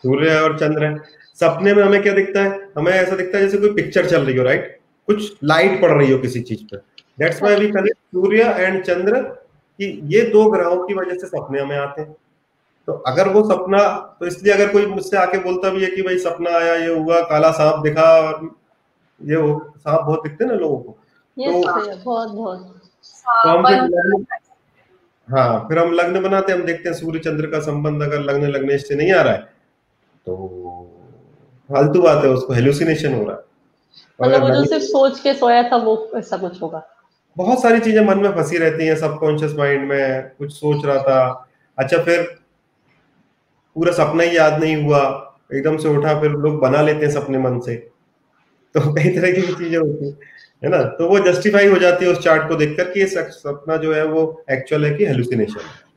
सूर्य और चंद्र है। सपने में हमें क्या दिखता है? हमें ऐसा दिखता है जैसे कोई पिक्चर चल रही हो राइट कुछ लाइट पड़ रही हो किसी चीज़ पर that's why we connect Surya and चंद्र कि ये दो ग्रहों की वजह से सपने हमें आते हैं। तो अगर वो सपना तो इसलिए अगर कोई मुझसे आके बोलता भी है कि भाई सपना आया, ये हुआ, काला सांप दिखा और ये वो सांप बहुत दिखते हैं ना लोगों को। तो बहुत बहुत। हाँ, तो हम फिर लग्न हाँ फिर हम लग्न बनाते हम देखते हैं सूर्य चंद्र का संबंध अगर लग्न लग्नेश से नहीं आ रहा है। तो फालतू बात है उसको हेलुसिनेशन हो रहा है। मतलब वो जो सिर्फ़ सोच के सोया था वो ऐसा कुछ होगा? बहुत सारी चीज़ें मन में फंसी रहती हैं सबकॉन्शियस माइंड में कुछ सोच रहा था। अच्छा फिर पूरा सपना ही याद नहीं हुआ एकदम से उठा फिर लोग बना लेते हैं सपने मन से। तो कई तरह की चीज़ें होती हैं है ना? तो वो जस्टिफाई हो जाती है उस चार्ट को देखकर कि ये सपना जो है वो एक्चुअल है कि हेलुसिनेशन है।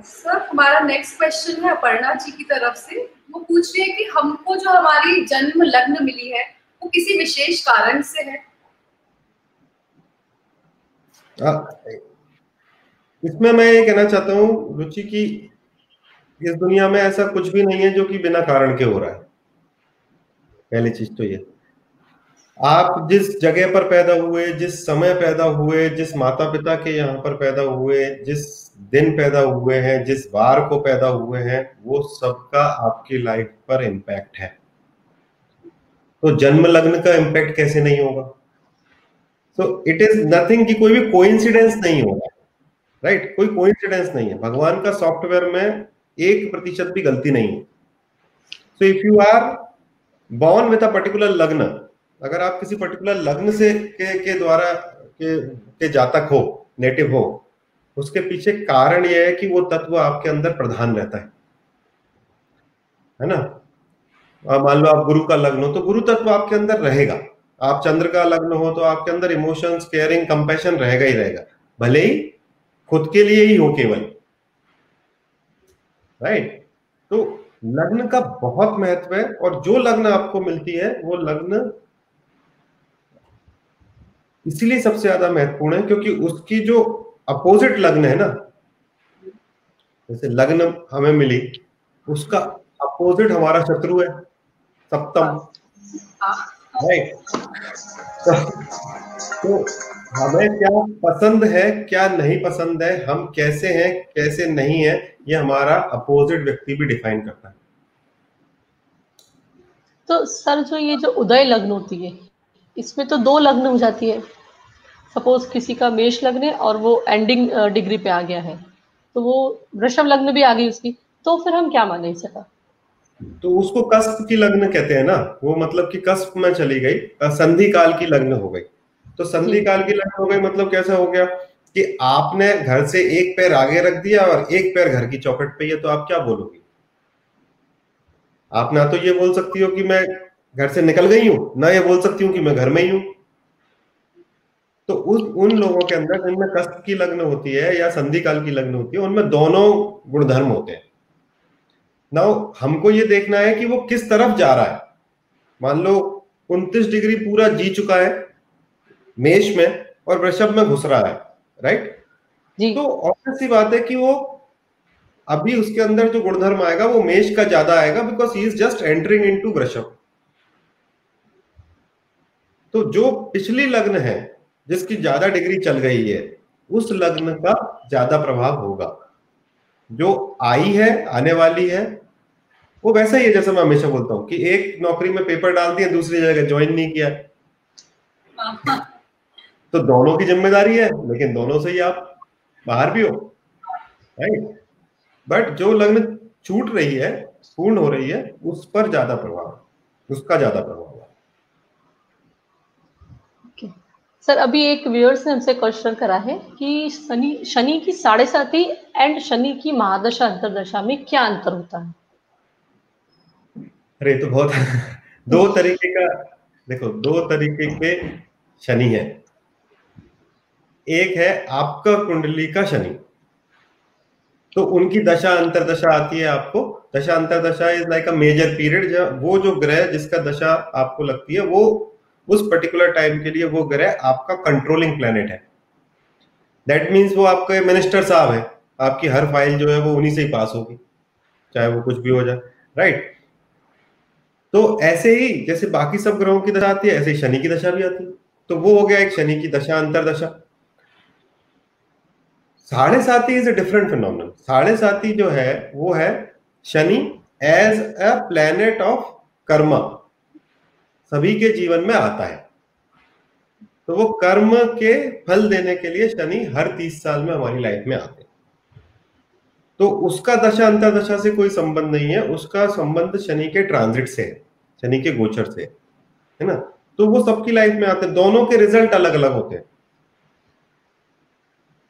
सर हमारा नेक्स्ट क्वेश्चन है अपर्णा जी की तरफ़ से। वो पूछ रही है कि हमको जो हमारी जन्म लग्न मिली है वो किसी विशेष कारण से है? हाँ, इसमें मैं ये कहना चाहता हूँ रुचि की इस दुनिया में ऐसा कुछ भी नहीं है जो कि बिना कारण के हो रहा है। पहली चीज़ तो ये। आप जिस जगह पर पैदा हुए, जिस समय पैदा हुए, जिस माता पिता के यहाँ पर पैदा हुए, जिस दिन पैदा हुए हैं, जिस बार को पैदा हुए हैं, वो सबका आपकी लाइफ पर इम्पैक्ट है। तो जन्म लग्न का इम्पैक्ट कैसे नहीं होगा? सो इट इज़ नथिंग कि कोई भी कोइंसिडेंस नहीं होगा राइट right? कोई कोइंसिडेंस नहीं है। भगवान का सॉफ्टवेयर में एक प्रतिशत भी गलती नहीं है। So if you are born with a particular लग्न अगर आप किसी पर्टिकुलर लग्न से के, के द्वारा के, के जातक हो नेटिव हो उसके पीछे कारण यह है कि वो तत्व आपके अंदर प्रधान रहता है। है ना? मान लो आप गुरु का लग्न हो तो गुरु तत्व आपके अंदर रहेगा। आप चंद्र का लग्न हो तो आपके अंदर इमोशंस केयरिंग कंपेशन रहेगा ही रहेगा। भले ही खुद के लिए ही हो केवल राइट तो लग्न का बहुत महत्व है और जो लग्न आपको मिलती है वो लग्न इसीलिए सबसे ज़्यादा महत्वपूर्ण है क्योंकि उसकी जो अपोजिट लग्न है ना जैसे लग्न हमें मिली उसका अपोजिट हमारा शत्रु है सप्तम। हाँ। राइट तो, तो हमें क्या पसंद है क्या नहीं पसंद है हम कैसे हैं कैसे नहीं है ये हमारा अपोजिट व्यक्ति भी डिफाइन करता है। तो सर जो ये जो उदय लग्न होती है इसमें तो दो लग्न हो जाती है। सपोज़ किसी का मेष लग्न है और वो एंडिंग डिग्री पे आ गया है। तो वो वृषभ लग्न भी आ गई उसकी। तो फिर हम क्या माने इसका? तो उसको कस्प की लग्न कहते हैं ना। वो मतलब कि कस्प में चली गई संधि काल की लग्न हो गई। तो संधि काल की लग्न हो गई मतलब कैसा हो गया कि आपने घर से एक पैर आगे रख दिया और एक पैर घर की चौखट पे है तो आप क्या बोलोगे? आप ना तो ये बोल सकती हो कि मैं घर से निकल गई हूँ ना ये बोल सकती हूँ कि मैं घर में ही हूँ। तो उस उन लोगों के अंदर जिनमें कष्ट की लग्न होती है या संधि काल की लग्न होती है उनमें दोनों गुणधर्म होते हैं। ना हमको ये देखना है कि वो किस तरफ़ जा रहा है। मान लो उनतीस डिग्री पूरा जी चुका है मेष में और वृषभ में घुस रहा है राइट जी। तो ऑब्वियस सी बात है कि वो अभी उसके अंदर जो गुणधर्म आएगा वो मेष का ज़्यादा आएगा because he is just entering into वृषभ। तो जो पिछली लग्न है जिसकी ज़्यादा डिग्री चल गई है उस लग्न का ज़्यादा प्रभाव होगा। जो आई है आने वाली है वो वैसा ही है जैसे मैं हमेशा बोलता हूँ कि एक नौकरी में पेपर डाल दिया दूसरी जगह ज्वाइन नहीं किया। तो दोनों की ज़िम्मेदारी है लेकिन दोनों से ही आप बाहर भी हो राइट बट जो लग्न छूट रही है पूर्ण हो रही है उस पर ज़्यादा प्रभाव उसका ज़्यादा प्रभाव है। सर अभी एक व्यूअर्स ने हमसे क्वेश्चन करा है कि शनि शनि की साढ़े साथी एंड शनि की महादशा अंतरदशा में क्या अंतर होता है? अरे तो बहुत दो तरीके का देखो दो तरीके के शनि है। एक है आपका कुंडली का शनि। तो उनकी दशा अंतरदशा आती है आपको। दशा अंतरदशा is like a major period वो जो ग्रह जिसका दशा आपको लगती है, वो उस पर्टिकुलर टाइम के लिए वो ग्रह आपका कंट्रोलिंग प्लेनेट है। दैट मीन्स वो आपके मिनिस्टर साहब है। आपकी हर फ़ाइल जो है वो उन्हीं से ही पास होगी, चाहे वो कुछ भी हो जाए। राइट तो ऐसे ही, जैसे बाकी सब ग्रहों की दशा आती है, ऐसे ही शनि की दशा भी आती है। तो वो हो गया एक शनि की दशा अंतरदशा। साढ़े साथी इज़ अ डिफरेंट फिनोमिनल साढ़े साथी जो है, वो है Shani as a planet of karma सभी के जीवन में आता है। तो वो कर्म के फल देने के लिए शनि हर तीस साल में हमारी लाइफ में आते हैं। तो उसका दशा अंतर दशा से कोई संबंध नहीं है। उसका संबंध शनि के ट्रांजिट से है, शनि के गोचर से है ना? तो वो सबकी लाइफ में आते हैं। दोनों के रिज़ल्ट अलग अलग होते हैं।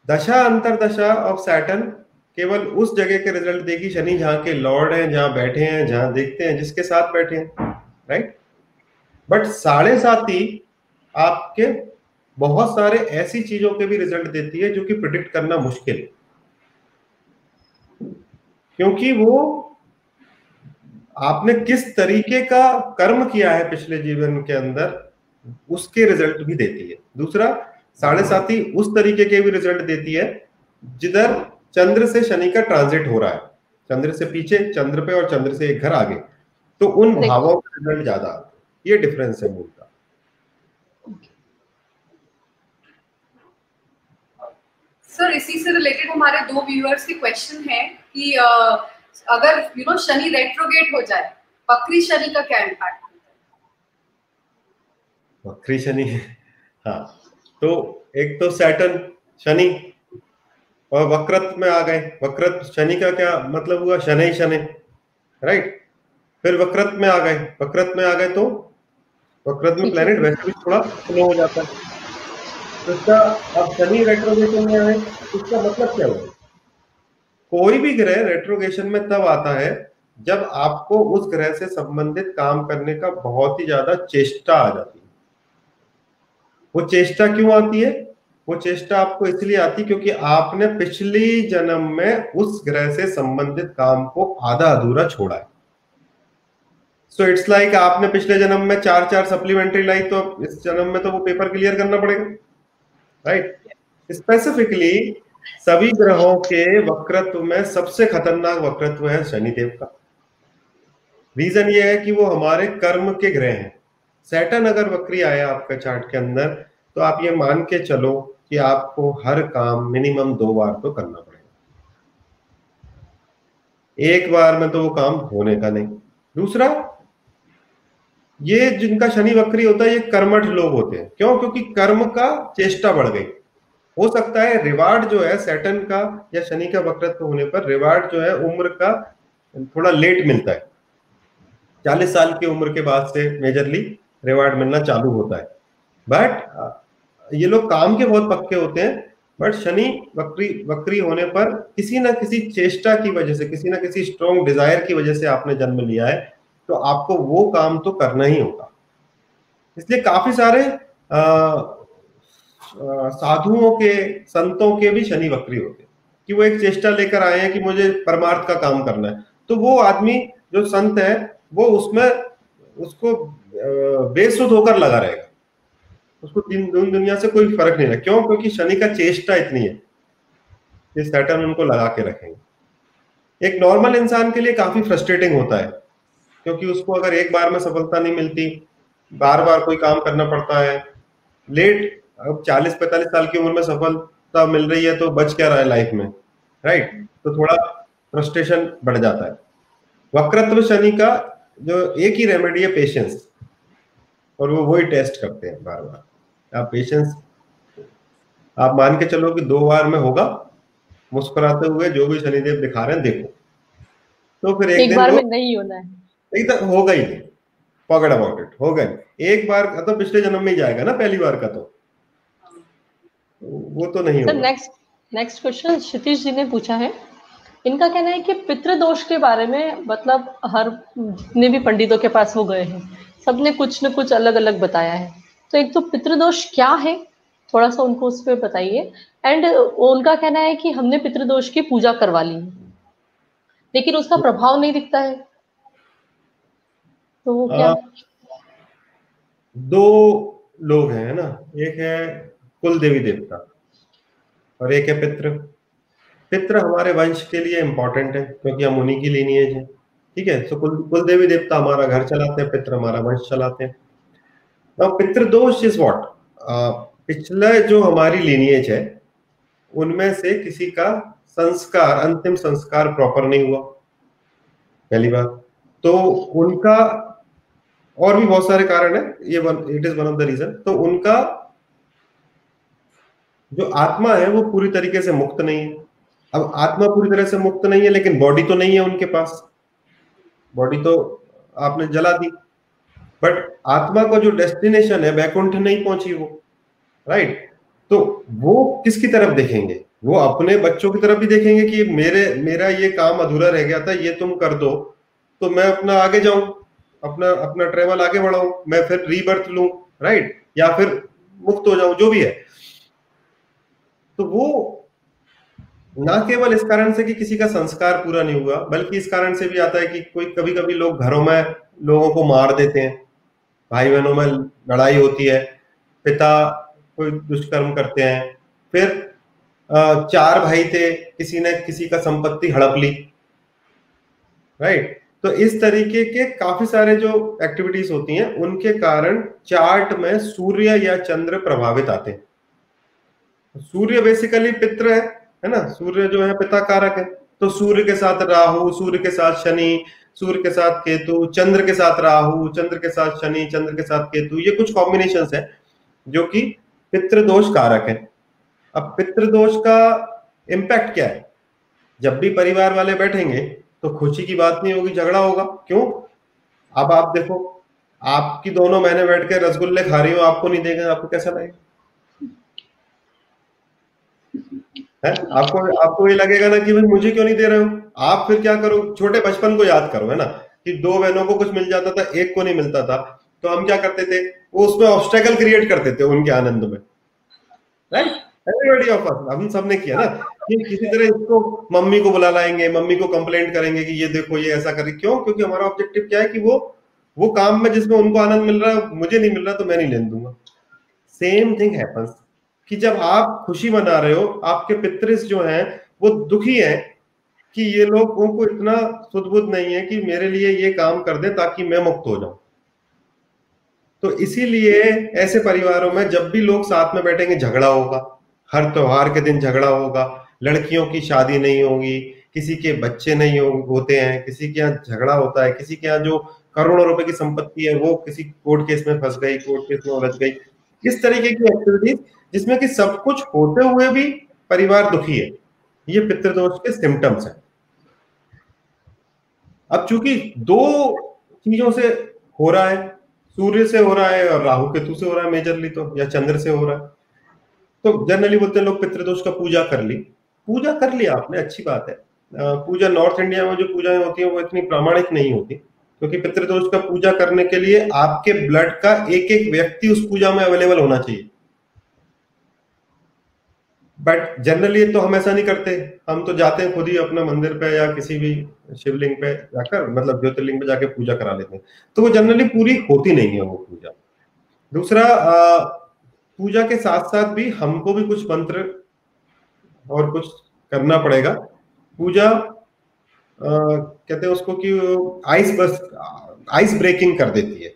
दशा अंतर दशा ऑफ़ सैटन केवल उस जगह के रिज़ल्ट देगी शनि जहाँ के लॉर्ड हैं, जहाँ बैठे हैं, जहाँ देखते हैं, जिसके साथ बैठे हैं राइट बट साढ़े साथी आपके बहुत सारे ऐसी चीज़ों के भी रिज़ल्ट देती है जो कि प्रिडिक्ट करना मुश्किल। है क्योंकि वो आपने किस तरीके का कर्म किया है पिछले जीवन के अंदर, उसके रिज़ल्ट भी देती है। दूसरा साढ़े साथी उस तरीके के भी रिज़ल्ट देती है जिधर चंद्र से शनि का ट्रांजिट हो रहा है। चंद्र से पीछे चंद्र पे और चंद्र से एक घर आगे। तो उन भावों का रिज़ल्ट ज़्यादा आते ये डिफरेंस है मूलता सर इसी से रिलेटेड हमारे दो व्यूअर्स के क्वेश्चन है कि अगर यू नो शनि रेट्रोगेट हो जाए बकरी शनि का क्या इम्पैक्ट बकरी शनि हाँ। तो एक तो सैटन शनि और वक्रत में आ गए। वक्रत शनि का क्या मतलब हुआ? शनि शनि राइट फिर वक्रत में आ गए। वक्रत में आ गए तो वक्रत में प्लेनेट वैसे भी थोड़ा स्लो हो जाता है। तो इसका अब शनि रेट्रोगेशन में आए इसका मतलब क्या हुआ? कोई भी ग्रह रेट्रोगेशन में तब आता है जब आपको उस ग्रह से संबंधित काम करने का बहुत ही ज़्यादा चेष्टा आ जाती है। वो चेष्टा क्यों आती है? वो चेष्टा आपको इसलिए आती है क्योंकि आपने पिछली जन्म में उस ग्रह से संबंधित काम को आधा अधूरा छोड़ा है। सो इट्स लाइक आपने पिछले जन्म में चार चार सप्लीमेंट्री लाई तो इस जन्म में तो वो पेपर क्लियर करना पड़ेगा। राइट स्पेसिफिकली सभी ग्रहों के वक्रत्व में सबसे खतरनाक वक्रत्व है शनिदेव का। रीजन ये है कि वो हमारे कर्म के ग्रह हैं। सैटन अगर वक्री आया आपका चार्ट के अंदर तो आप ये मान के चलो कि आपको हर काम मिनिमम दो बार तो करना पड़ेगा। एक बार में तो वो काम होने का नहीं। दूसरा, ये जिनका शनि वक्री होता है, ये कर्मठ लोग होते हैं। क्यों? क्योंकि कर्म का चेष्टा बढ़ गई। हो सकता है रिवार्ड जो है सेटन का या शनि का वक्रत्व होने पर रिवार्ड जो है उम्र का थोड़ा लेट मिलता है। चालीस साल की उम्र के बाद से मेजरली रिवार्ड मिलना चालू होता है। बट ये लोग काम के बहुत पक्के होते हैं बट शनि वक्री वक्री होने पर किसी ना किसी चेष्टा की वजह से, किसी ना किसी स्ट्रॉन्ग डिज़ायर की वजह से आपने जन्म लिया है तो आपको वो काम तो करना ही होगा। इसलिए काफ़ी सारे साधुओं के, संतों के भी शनि वक्री होते हैं कि वो एक चेष्टा लेकर आए हैं कि मुझे परमार्थ का काम करना है। तो वो आदमी जो संत है, वो उसमें उसको बेसुध होकर लगा रहेगा। उसको दिन दुनिया से कोई फ़र्क नहीं है। क्यों? क्योंकि शनि का चेष्टा इतनी है कि सैटर्न उनको लगा के रखेंगे। एक नॉर्मल इंसान के लिए काफ़ी फ्रस्ट्रेटिंग होता है, क्योंकि उसको अगर एक बार में सफलता नहीं मिलती बार बार कोई काम करना पड़ता है लेट अब चालीस, पैंतालीस साल की उम्र में सफलता मिल रही है तो बच क्या रहा है लाइफ में राइट तो थोड़ा फ्रस्ट्रेशन बढ़ जाता है। वक्रत्व शनि का जो एक ही रेमेडी है पेशेंस और वो वही टेस्ट करते हैं बार बार आप पेशेंस आप मान के चलो कि दो बार में होगा मुस्कुराते हुए जो भी शनिदेव दिखा रहे हैं देखो। तो फिर एक, एक दिन बार में नहीं होना है। एकदम होगा ही पकड़ अबाउट इट होगा एक बार का तो पिछले जन्म में ही जाएगा ना पहली बार का तो। वो तो नहीं होगा। Next next question Kshitish ji ने पूछा है इनका कहना है कि पितृदोष के बारे में मतलब हर जितने भी पंडितों के पास हो गए हैं सबने कुछ न कुछ अलग अलग बताया है। तो एक तो पितृदोष क्या है? थोड़ा सा उनको उस पर बताइए। एंड उनका कहना है कि हमने पितृदोष की पूजा करवा ली। लेकिन उसका प्रभाव नहीं दिखता है। तो वो क्या आ, दो लोग हैं ना? एक है कुल देवी देवता और एक है पितृ। पितृ हमारे वंश के लिए इंपॉर्टेंट है, क्योंकि हम उन्हीं की लीनिएज है ठीक है? सो कुल कुल देवी देवता हमारा घर चलाते हैं पितृ हमारा वंश चलाते हैं। नाउ पितृदोष इज़ व्हाट पिछले जो हमारी लीनियज है, उनमें से किसी का संस्कार, अंतिम संस्कार प्रॉपर नहीं हुआ। पहली बात। तो उनका और भी बहुत सारे कारण है, ये it is one of the reason तो उनका जो आत्मा है, वो पूरी तरीके से मुक्त नहीं है। अब आत्मा पूरी तरह से मुक्त नहीं है, लेकिन बॉडी तो नहीं है उनके पास। बॉडी तो आपने जला दी। बट आत्मा का जो डेस्टिनेशन है, वैकुंठ नहीं पहुँची वो राइट तो वो किसकी तरफ़ देखेंगे? वो अपने बच्चों की तरफ़ भी देखेंगे कि मेरे, मेरा ये काम अधूरा रह गया था, ये तुम कर दो तो मैं अपना आगे जाऊँ, अपना अपना ट्रेवल आगे बढ़ाऊं, मैं फिर रीबर्थ लू राइट या फिर मुक्त हो जाऊँ, जो भी है। तो वो ना केवल इस कारण से कि किसी का संस्कार पूरा नहीं हुआ, बल्कि इस कारण से भी आता है कि कोई कभी कभी लोग घरों में लोगों को मार देते हैं। भाई बहनों में लड़ाई होती है, पिता कोई दुष्कर्म करते हैं। फिर चार भाई थे, किसी ने किसी का संपत्ति हड़प ली। राइट? तो इस तरीके के काफ़ी सारे जो एक्टिविटीज़ होती हैं, उनके कारण चार्ट में सूर्य या चंद्र प्रभावित आते हैं। सूर्य बेसिकली पित्र है। है ना? सूर्य जो है पिता कारक है। तो सूर्य के साथ राहु, सूर्य के साथ शनि, सूर्य के साथ केतु, चंद्र के साथ राहु, चंद्र के साथ शनि, चंद्र के साथ केतु, ये कुछ कॉम्बिनेशन है जो कि पितृदोष कारक है। अब पितृदोष का इम्पैक्ट क्या है? जब भी परिवार वाले बैठेंगे तो खुशी की बात नहीं होगी, झगड़ा होगा। क्यों? अब आप देखो, आपकी दोनों महीने बैठ के रसगुल्ले खा रही हो, आपको नहीं देगा, आपको कैसा लगेगा? है? आपको आपको ये लगेगा ना कि भाई मुझे क्यों नहीं दे रहे हो? आप फिर क्या करो? छोटे बचपन को याद करो, है ना? कि दो बहनों को कुछ मिल जाता था, एक को नहीं मिलता था। तो हम क्या करते थे? वो उसमें ऑब्स्टेकल क्रिएट करते थे उनके आनंद में। राइट एवरीबॉडी ऑफ़ अस हम सबने किया ना? कि किसी तरह इसको मम्मी को बुला लाएँगे, मम्मी को कंप्लेंट करेंगे कि ये देखो, ये ऐसा करे क्यों? क्योंकि हमारा ऑब्जेक्टिव क्या है कि वो वो काम में जिसमें उनको आनंद मिल रहा है मुझे नहीं मिल रहा तो मैं नहीं लेने दूँगा। सेम थिंग हैपन्स कि जब आप खुशी मना रहे हो, आपके पितृस जो हैं, वो दुखी हैं कि ये लोग, उनको इतना सुदबुद नहीं है कि मेरे लिए ये काम कर दे ताकि मैं मुक्त हो जाऊँ। तो इसीलिए ऐसे परिवारों में जब भी लोग साथ में बैठेंगे, झगड़ा होगा। हर त्योहार के दिन झगड़ा होगा। लड़कियों की शादी नहीं होगी, किसी के बच्चे नहीं होते हैं, किसी के यहाँ झगड़ा होता है, किसी के यहाँ जो करोड़ों रुपए की संपत्ति है, वो किसी कोर्ट केस में फंस गई, कोर्ट केस में उलझ गई। इस तरीके की एक्टिविटीज़ जिसमें कि सब कुछ होते हुए भी परिवार दुखी है? ये पितृदोष के सिम्टम्स हैं। अब चूँकि दो चीज़ों से हो रहा है, सूर्य से हो रहा है और राहु केतु से हो रहा है मेजरली तो या चंद्र से हो रहा है तो जनरली बोलते हैं लोग पितृदोष का पूजा कर ली। पूजा कर लिया, आपने, अच्छी बात है। पूजा नॉर्थ इंडिया में जो पूजाएँ होती है, वो इतनी प्रामाणिक नहीं होती। क्योंकि पितृदोष का पूजा करने के लिए आपके ब्लड का एक एक व्यक्ति उस पूजा में अवेलेबल होना चाहिए। बट जनरली तो हम ऐसा नहीं करते। हम तो जाते हैं खुद ही अपना मंदिर पे या किसी भी शिवलिंग पे जाकर मतलब ज्योतिर्लिंग पे जाके पूजा करा लेते हैं। तो वो जनरली पूरी होती नहीं है वो पूजा। दूसरा पूजा के साथ साथ भी हमको भी कुछ मंत्र और कुछ करना पड़ेगा। पूजा कहते हैं उसको कि आइस बस आइस ब्रेकिंग कर देती है।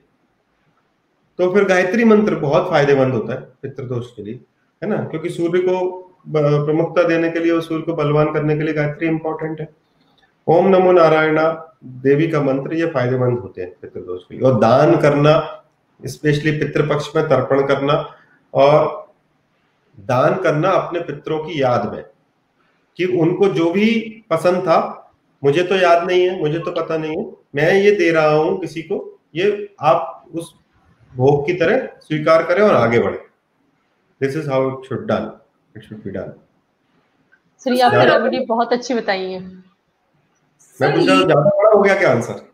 तो फिर गायत्री मंत्र बहुत फ़ायदेमंद होता है पितृदोष के लिए, है ना? क्योंकि सूर्य को प्रमुखता देने के लिए और सूर्य को बलवान करने के लिए गायत्री इंपॉर्टेंट है। ओम नमो नारायणा, देवी का मंत्र ये फ़ायदेमंद होते हैं पितृदोष के लिए। और दान करना स्पेशली पितृपक्ष में तर्पण करना और दान करना अपने पितरों की याद में कि उनको जो भी पसंद था मुझे तो याद नहीं है मुझे तो पता नहीं है। मैं ये दे रहा हूँ किसी को ये आप उस भोग की तरह स्वीकार करें और आगे बढ़े। This is how it should done it should be done sir ये आपने रेमेडी बहुत अच्छी बताई है। मैं पूछा ज़्यादा बड़ा हो गया क्या आंसर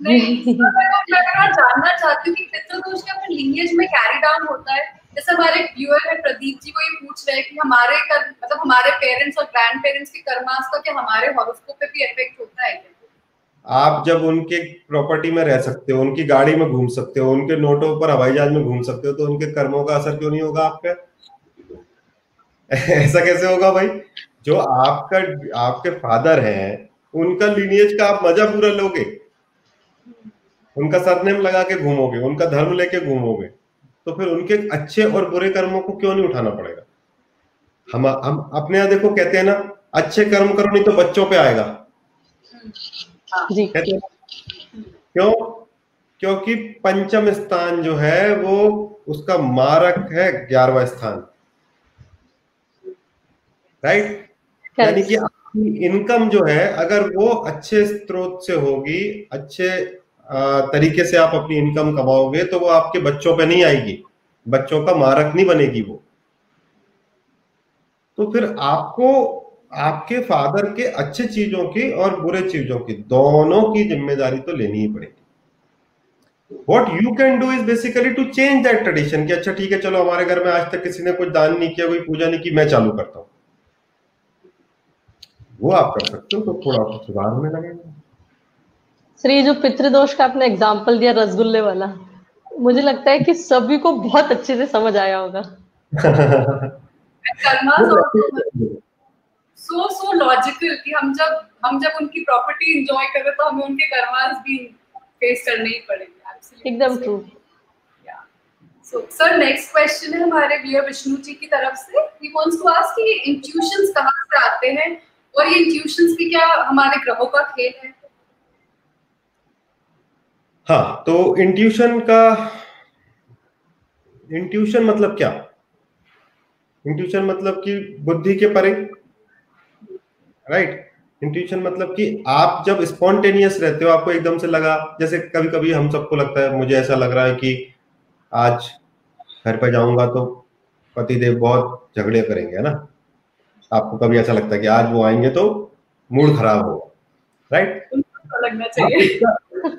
नहीं मैं जानना चाहती हूँ कि पितृदोष का अपने लिनियज में कैरी डाउन होता है। जैसे हमारे व्यूअर है प्रदीप जी वो ये पूछ रहे हैं कि हमारे कर, मतलब हमारे पेरेंट्स और ग्रैंड पेरेंट्स के कर्मास का क्या हमारे हॉरोस्कोप पे भी इफ़ेक्ट होता है आप जब उनके प्रॉपर्टी में रह सकते हो उनकी गाड़ी में घूम सकते हो उनके नोटों पर हवाई जहाज़ में घूम सकते हो तो उनके कर्मों का असर क्यों नहीं होगा आप पे ऐसा कैसे होगा भाई? जो आपका आपके फादर हैं उनका लीनियज का आप मज़ा पूरा लोगे। उनका सरनेम लगा के घूमोगे उनका धर्म लेके घूमोगे। तो फिर उनके अच्छे और बुरे कर्मों को क्यों नहीं उठाना पड़ेगा? हम हम अपने यहाँ देखो कहते हैं ना अच्छे कर्म करो नहीं तो बच्चों पे आएगा। जी। कहते हैं क्यों? क्योंकि पंचम स्थान जो है वो उसका मारक है ग्यारहवा स्थान। राइट यानी कि आपकी इनकम जो है अगर वो अच्छे स्रोत से होगी अच्छे तरीके से आप अपनी इनकम कमाओगे तो वो आपके बच्चों पे नहीं आएगी। बच्चों का मारक नहीं बनेगी वो। तो फिर आपको, आपके फादर के अच्छे चीज़ों की और बुरे चीज़ों की दोनों की ज़िम्मेदारी तो लेनी ही पड़ेगी। What you can do is basically to change that tradition कि अच्छा ठीक है, चलो हमारे घर में आज तक किसी ने कुछ दान नहीं किया, कोई पूजा नहीं की, मैं चालू करता हूँ। वो आप कर सकते हो तो थोड़ा सुधार होने लगेगा। श्री जो पितृदोष का आपने एग्ज़ाम्पल दिया रसगुल्ले वाला मुझे लगता है कि सभी को बहुत अच्छे से समझ आया होगा। सो सो लॉजिकल कि हम जब हम जब उनकी प्रॉपर्टी एंजॉय करें तो हमें उनके करवास भी फेस करने ही पड़ेंगे। एकदम true so sir next question है हमारे व्यूअर विष्णु जी की तरफ़ से। ही वांट्स टू आस्क कि इंट्यूशंस कहाँ से आते हैं? और ये इंट्यूशंस भी क्या हमारे ग्रहों का खेल है? हाँ तो इंट्यूशन का इंट्यूशन मतलब क्या? इंट्यूशन मतलब कि बुद्धि के परे राइट इंट्यूशन मतलब कि आप जब स्पॉन्टेनियस रहते हो आपको एकदम से लगा जैसे कभी कभी हम सबको लगता है मुझे ऐसा लग रहा है कि आज घर पर जाऊँगा तो पतिदेव बहुत झगड़े करेंगे है ना? आपको कभी ऐसा लगता है कि आज वो आएँगे तो मूड खराब होगा राइट लगना चाहिए।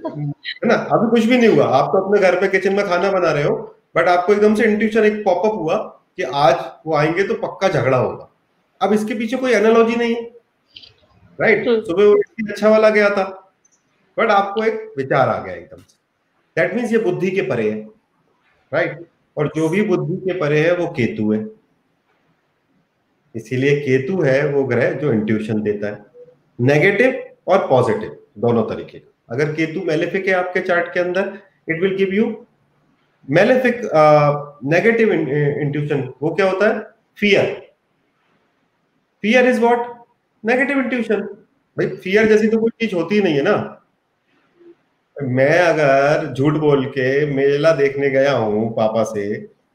है ना? अभी कुछ भी नहीं हुआ। आप तो अपने घर पे किचन में खाना बना रहे हो बट आपको एकदम से इंट्यूशन एक पॉपअप हुआ कि आज वो आएँगे तो पक्का झगड़ा होगा। अब इसके पीछे कोई एनालॉजी नहीं है। राइट सुबह वो अच्छा वाला गया था बट आपको एक विचार आ गया एकदम से। दैट मीन्स ये बुद्धि के परे है। राइट और जो भी बुद्धि के परे है वो केतु है। इसीलिए केतु है वो ग्रह जो इंट्यूशन देता है। नेगेटिव और पॉजिटिव दोनों तरीके का। अगर केतु मेलेफिक है आपके चार्ट के अंदर it will give you malefic negative intuition वो क्या होता है? Fear fear is what negative intuition भाई फियर जैसी तो कोई चीज़ होती ही नहीं है ना। मैं अगर झूठ बोल के मेला देखने गया हूँ पापा से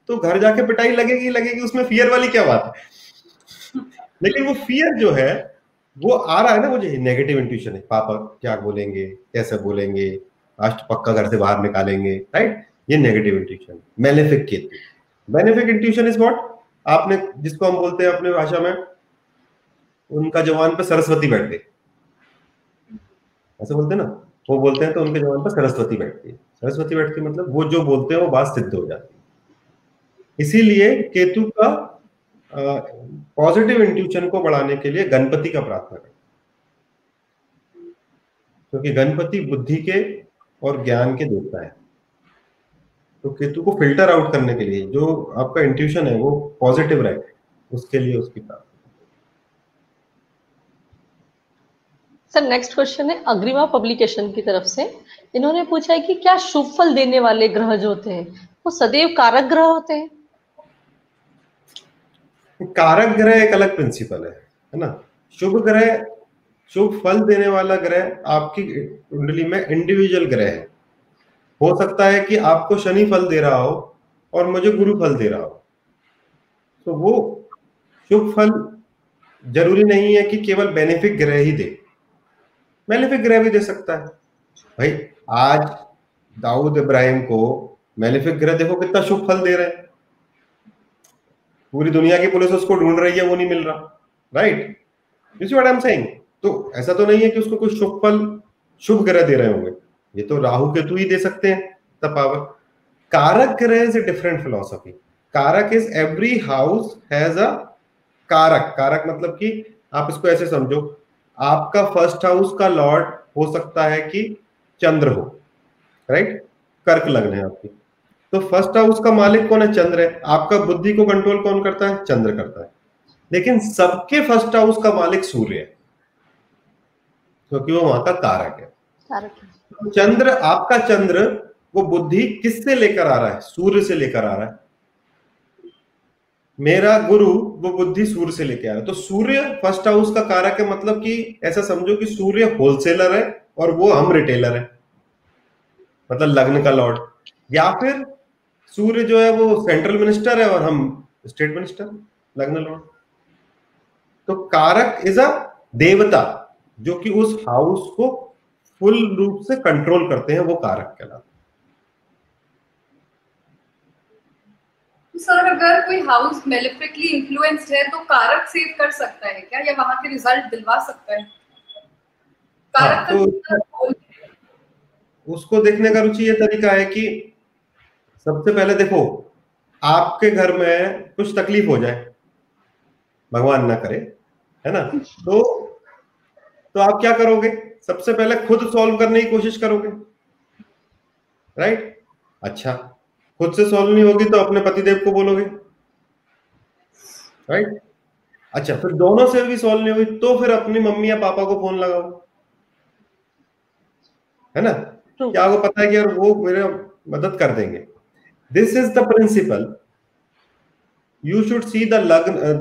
तो घर जाके पिटाई लगेगी लगेगी, उसमें फियर वाली क्या बात है? लेकिन वो फियर जो है वो आ रहा है ना मुझे नेगेटिव इंट्यूशन है, पापा क्या बोलेंगे कैसे बोलेंगे, आज तो पक्का घर से बाहर निकालेंगे राइट ये negative intuition malefic Ketu benefic intuition is what आपने, जिसको हम बोलते हैं अपने भाषा में, उनका जवान पे सरस्वती बैठ गई ऐसे बोलते हैं ना? वो बोलते हैं तो उनके जवान पर सरस्वती बैठती है। सरस्वती बैठती मतलब वो जो बोलते हैं वो बात सिद्ध हो जाती है। इसीलिए केतु का पॉजिटिव इंट्यूशन को बढ़ाने के लिए गणपति का प्रार्थना करें। क्योंकि गणपति बुद्धि के और ज्ञान के देवता है। तो केतु को फ़िल्टर आउट करने के लिए जो आपका इंट्यूशन है, वो पॉजिटिव रहे, उसके लिए उसकी सर नेक्स्ट क्वेश्चन है, अग्रिमा पब्लिकेशन की तरफ़ से। इन्होंने पूछा है कि क्या शुभ फल देने वाले ग्रह जो होते हैं, वो सदैव कारक ग्रह होते हैं? कारक ग्रह एक अलग प्रिंसिपल है है ना? शुभ ग्रह, शुभ फल देने वाला ग्रह आपकी कुंडली में इंडिविजुअल ग्रह है। हो सकता है कि आपको शनि फल दे रहा हो और मुझे गुरु फल दे रहा हो। तो वो शुभ फल ज़रूरी नहीं है कि केवल बेनिफिक ग्रह ही दे। मेलिफिक ग्रह भी दे सकता है। भाई, आज दाऊद इब्राहिम को मेलिफिक ग्रह देखो कितना शुभ फल दे रहे हैं। पूरी दुनिया की पुलिस उसको ढूंढ रही है, वो नहीं मिल रहा। Right you see what I am saying तो ऐसा तो नहीं है कि उसको कोई शुभ फल, शुभ ग्रह दे रहे होंगे। ये तो राहु केतु ही दे सकते हैं द पावर कारक ग्रह इज़ ए डिफरेंट फिलोसफी कारक is every house has a कारक। कारक मतलब कि आप इसको ऐसे समझो, आपका फ़र्स्ट हाउस का लॉर्ड हो सकता है कि चंद्र हो। राइट कर्क लग्न है आपकी। तो फ़र्स्ट हाउस का मालिक कौन है? चंद्र है। आपका बुद्धि को कंट्रोल कौन करता है? चंद्र करता है। लेकिन सबके फ़र्स्ट हाउस का मालिक सूर्य है। क्योंकि वो वहाँ का कारक है। तो चंद्र आपका चंद्र वो बुद्धि किससे लेकर आ रहा है? सूर्य से लेकर आ रहा है। मेरा गुरु वो बुद्धि सूर्य से लेकर आ रहा है। तो सूर्य फ़र्स्ट हाउस का कारक है मतलब कि ऐसा समझो कि सूर्य होलसेलर है और वो हम रिटेलर है। मतलब लग्न का लॉर्ड या फिर सूर्य जो है वो सेंट्रल मिनिस्टर है और हम स्टेट मिनिस्टर लग्न लॉर्ड तो कारक इज़ अ देवता जो कि उस हाउस को फुल रूप से कंट्रोल करते हैं वो कारक कहलाते सर अगर कोई हाउस मेलिफिकली इन्फ्लुएंस्ड है तो कारक सेव कर सकता है क्या? या वहाँ के रिज़ल्ट दिलवा सकता है? कारक हाँ, तो, उसको देखने का रुचि ये तरीका है कि सबसे पहले देखो आपके घर में कुछ तकलीफ़ हो जाए भगवान ना करे है ना? तो तो आप क्या करोगे? सबसे पहले खुद सॉल्व करने की कोशिश करोगे राइट अच्छा खुद से सॉल्व नहीं होगी तो अपने पतिदेव को बोलोगे राइट अच्छा फिर दोनों से भी सॉल्व नहीं होगी तो फिर अपनी मम्मी या पापा को फ़ोन लगाओ है ना? क्या आपको पता है कि यार वो मेरे मदद कर देंगे? This is the principle you should see the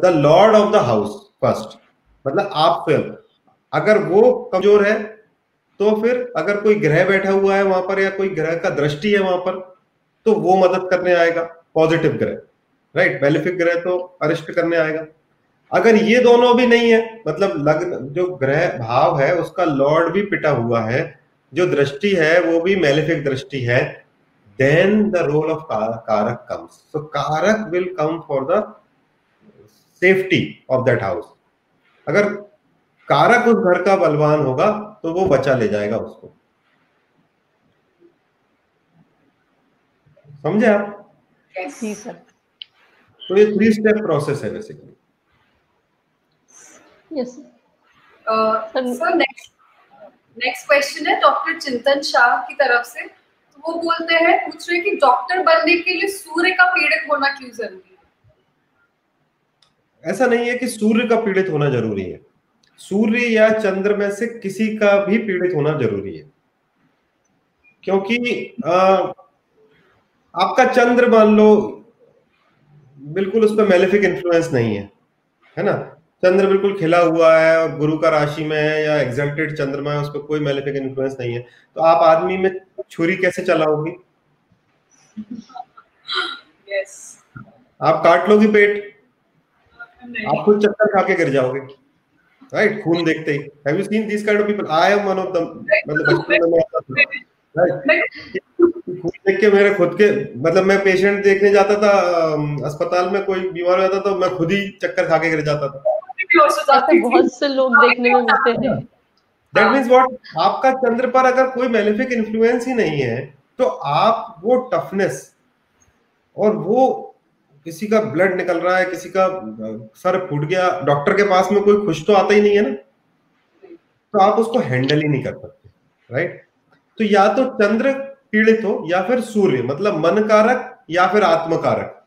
the lord of the house first मतलब आप फिर, अगर वो कमज़ोर है तो फिर अगर कोई ग्रह बैठा हुआ है वहाँ पर या कोई ग्रह का दृष्टि है वहाँ पर तो वो मदद करने आएगा पॉजिटिव ग्रह। राइट बेलिफिक ग्रह तो अरिष्ट करने आएगा। अगर ये दोनों भी नहीं है मतलब लग्न, जो ग्रह भाव है, उसका लॉर्ड भी पिटा हुआ है, जो दृष्टि है, वो भी मेलिफिक दृष्टि है देन द रोल ऑफ़ कारक कम्स सो कारक will come for the safety of that house अगर कारक उस घर का बलवान होगा तो वो बचा ले जाएगा उसको। समझे आप? जी तो ये थ्री स्टेप प्रोसेस है basically yes sir next next question है डॉक्टर चिंतन शाह की तरफ़ से। वो बोलते हैं पूछ रहे कि डॉक्टर बनने के लिए सूर्य का पीड़ित होना क्यों ज़रूरी है? ऐसा नहीं है कि सूर्य का पीड़ित होना ज़रूरी है। सूर्य या चंद्र में से किसी का भी पीड़ित होना ज़रूरी है। क्योंकि आ, आपका चंद्र मान लो बिल्कुल उस पर मेलिफिक इन्फ्लुएंस नहीं है है ना? चंद्र बिल्कुल खिला हुआ है और गुरु का राशि में है या एग्जल्टेड चंद्रमा है उस पर कोई मेलिफिक इन्फ्लुएंस नहीं है। तो आप आदमी में छुरी कैसे चलाओगी? Yes. आप काट लोगी पेट? आप खुद चक्कर खा के गिर जाओगे। राइट खून देखते ही। Have you seen this kind of people I am one of them मतलब बचपन में राइट खून देख के मेरे खुद के मतलब मैं पेशेंट देखने जाता था अस्पताल में कोई बीमार हो जाता तो मैं खुद ही चक्कर खा के गिर जाता था। बहुत से लोग देखने में मिलते हैं। दैट मींस व्हाट आपका चंद्र पर अगर कोई मेलिफिक इन्फ्लुएंस ही नहीं है तो आप वो टफनेस और वो किसी का ब्लड निकल रहा है किसी का सर फूट गया डॉक्टर के पास में कोई खुश तो आता ही नहीं है ना? तो आप उसको हैंडल ही नहीं कर सकते राइट तो या तो चंद्र पीड़ित हो या फिर सूर्य मतलब मन कारक या फिर आत्मकारक।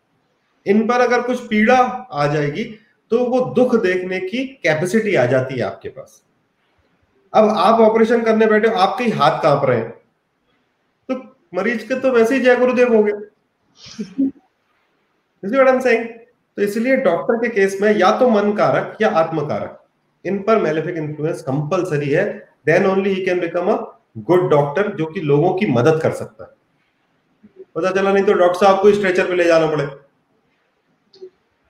इन पर अगर कुछ पीड़ा आ जाएगी तो वो दुख देखने की कैपेसिटी आ जाती है आपके पास। अब आप ऑपरेशन करने बैठे हो आपके हाथ काँप रहे हैं तो मरीज़ के तो वैसे ही जय गुरुदेव हो गए। तो इसलिए डॉक्टर के केस में या तो मन कारक या आत्मकारक, इन पर मेलिफिक इन्फ्लुएंस कंपलसरी है। Then only he can become a good doctor जो कि लोगों की मदद कर सकता है। पता चला नहीं तो डॉक्टर साहब को स्ट्रेचर पे ले जाना पड़े।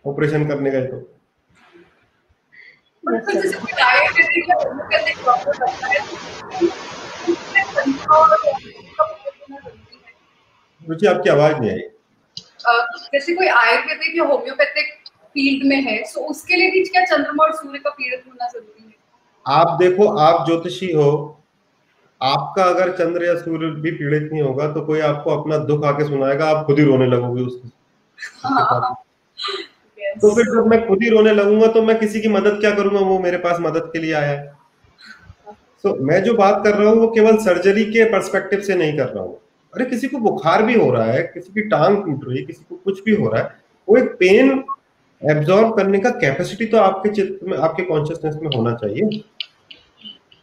ऑपरेशन करने गए तो। रुचि आपकी आवाज़ नहीं आई। जैसे कोई आयुर्वेदिक या होम्योपैथिक फ़ील्ड में है सो उसके लिए भी क्या चंद्रमा और सूर्य का पीड़ित होना ज़रूरी है? आप देखो आप ज्योतिषी हो आपका अगर चंद्र या सूर्य भी पीड़ित नहीं होगा तो कोई आपको अपना दुख आके सुनाएगा आप खुद ही रोने लगोगे उसके हाँ, तो फिर जब मैं खुद ही रोने लगूँगा तो मैं किसी की मदद क्या करूँगा? वो मेरे पास मदद के लिए आया है। तो मैं जो बात कर रहा हूँ, वो केवल सर्जरी के परस्पेक्टिव से नहीं कर रहा हूँ। अरे, किसी को बुखार भी हो रहा है, किसी की टांग टूट रही है, किसी को कुछ भी हो रहा है, वो एक पेन एब्जॉर्ब करने का कैपेसिटी तो आपके चित्र में, आपके कॉन्शियसनेस में होना चाहिए।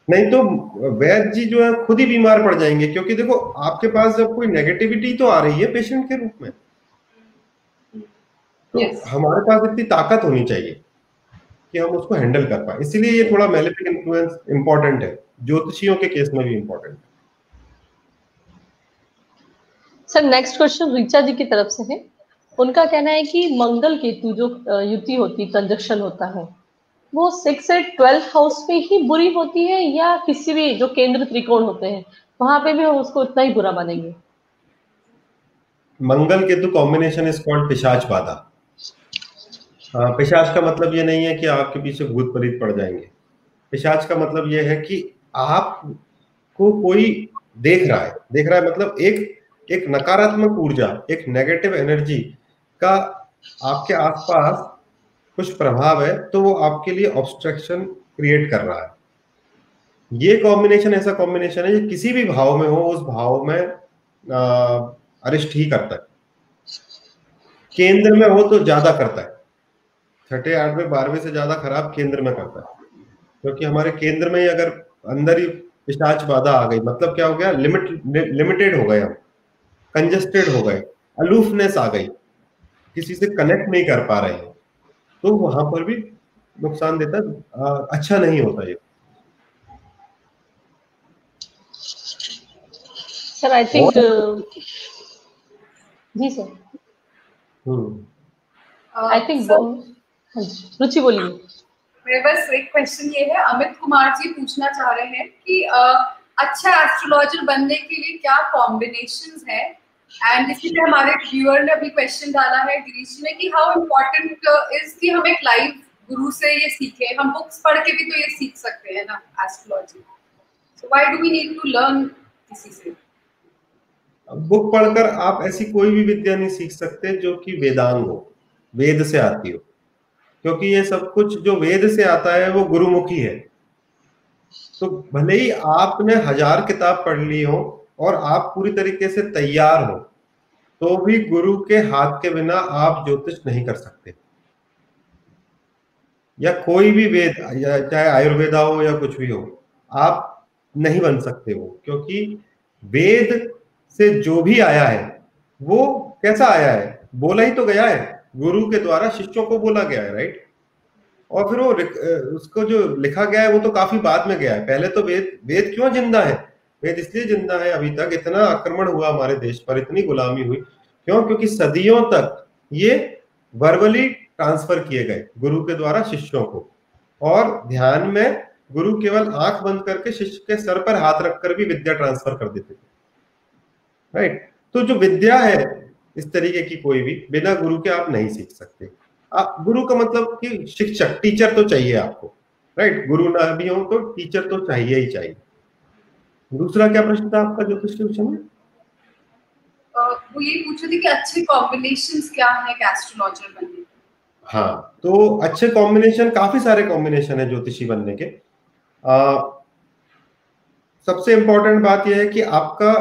नहीं तो वैद्य जी जो है, खुद ही बीमार पड़ जाएँगे, क्योंकि देखो, आपके पास जब कोई नेगेटिविटी तो आ रही है पेशेंट के रूप में। तो yes. हमारे पास इतनी ताकत होनी चाहिए कि हम उसको हैंडल कर पाए। इसीलिए ये थोड़ा मेलिफिक इन्फ्लुएंस इंपॉर्टेंट है। ज्योतिषियों के केस में भी इंपॉर्टेंट है। Sir next question Richa ji की तरफ़ से है। उनका कहना है कि मंगल केतु जो युति होती कंजक्शन होता है वो सिक्स एट ट्वेल्थ हाउस में ही बुरी होती है या किसी भी जो केंद्र त्रिकोण होते हैं वहाँ पे भी हम उसको उतना ही बुरा मानेंगे? Mangal Ketu combination is called पिशाच बाधा पिशाच का मतलब ये नहीं है कि आपके पीछे भूत प्रेत पड़ जाएँगे। पिशाच का मतलब ये है कि आप को कोई देख रहा है। देख रहा है मतलब एक एक नकारात्मक ऊर्जा, एक नेगेटिव एनर्जी का आपके आसपास कुछ प्रभाव है तो वो आपके लिए ऑब्स्ट्रक्शन क्रिएट कर रहा है। ये कॉम्बिनेशन ऐसा कॉम्बिनेशन है जो किसी भी भाव में हो, उस भाव में अरिष्ट ही करता है। केंद्र में हो तो ज़्यादा करता है। छठे आठवें बारहवें से ज़्यादा खराब केंद्र में करता है। क्योंकि तो हमारे केंद्र में ही अगर अंदर ही पिशाच बाधा आ गई मतलब क्या हो गया? लिमिट लिमिटेड हो गए हम। कंजेस्टेड हो गए। अलूफनेस आ गई। किसी से कनेक्ट नहीं कर पा रहे हैं। तो वहाँ पर भी नुकसान देता अच्छा नहीं होता ये। सर आई थिंक जी सर आई थिंक रुचि बोलिए। मेरे बस एक क्वेश्चन ये है अमित कुमार जी पूछना चाह रहे हैं कि अच्छा एस्ट्रोलॉजर बनने के लिए क्या कॉम्बिनेशंस है? एंड इसीलिए हमारे व्यूअर ने अभी क्वेश्चन डाला है गिरीश जी ने कि हाउ इम्पोर्टेंट इज़ कि हम एक लाइव गुरु से ये सीखे? हम बुक्स पढ़ के भी तो ये सीख सकते हैं ना astrology so why do we need to learn किसी से? बुक पढ़कर आप ऐसी कोई भी विद्या नहीं सीख सकते जो कि वेदांग हो वेद से आती हो। क्योंकि ये सब कुछ जो वेद से आता है, वो गुरुमुखी है। तो भले ही आपने हज़ार किताब पढ़ ली हो और आप पूरी तरीके से तैयार हो तो भी गुरु के हाथ के बिना आप ज्योतिष नहीं कर सकते। या कोई भी वेद चाहे आयुर्वेदा हो या कुछ भी हो, आप नहीं बन सकते हो क्योंकि वेद से जो भी आया है, वो कैसा आया है? बोला ही तो गया है। गुरु के द्वारा शिष्यों को बोला गया है राइट और फिर वो उसको जो लिखा गया है, वो तो काफ़ी बाद में गया है। पहले तो वेद वेद क्यों ज़िंदा है? वेद इसलिए ज़िंदा है अभी तक, इतना आक्रमण हुआ हमारे देश पर, इतनी गुलामी हुई। क्यों? क्योंकि सदियों तक ये वर्बली ट्रांसफ़र किए गए गुरु के द्वारा शिष्यों को। और ध्यान में गुरु केवल आँख बंद करके शिष्य के सर पर हाथ रखकर भी विद्या ट्रांसफ़र कर देते थे। राइट तो जो विद्या है इस तरीके की कोई भी बिना गुरु के आप नहीं सीख सकते। आप गुरु का मतलब कि शिक्षक टीचर तो चाहिए आपको राइट गुरु ना भी हो तो टीचर तो चाहिए ही चाहिए। दूसरा क्या प्रश्न था आपका जो पिछले क्वेश्चन में? वो ये पूछ रहे थे कि अच्छे कॉम्बिनेशंस क्या है एस्ट्रोलॉजर बनने हाँ तो अच्छे कॉम्बिनेशन काफ़ी सारे कॉम्बिनेशन है ज्योतिषी बनने के। आ, सबसे इंपॉर्टेंट बात यह है कि आपका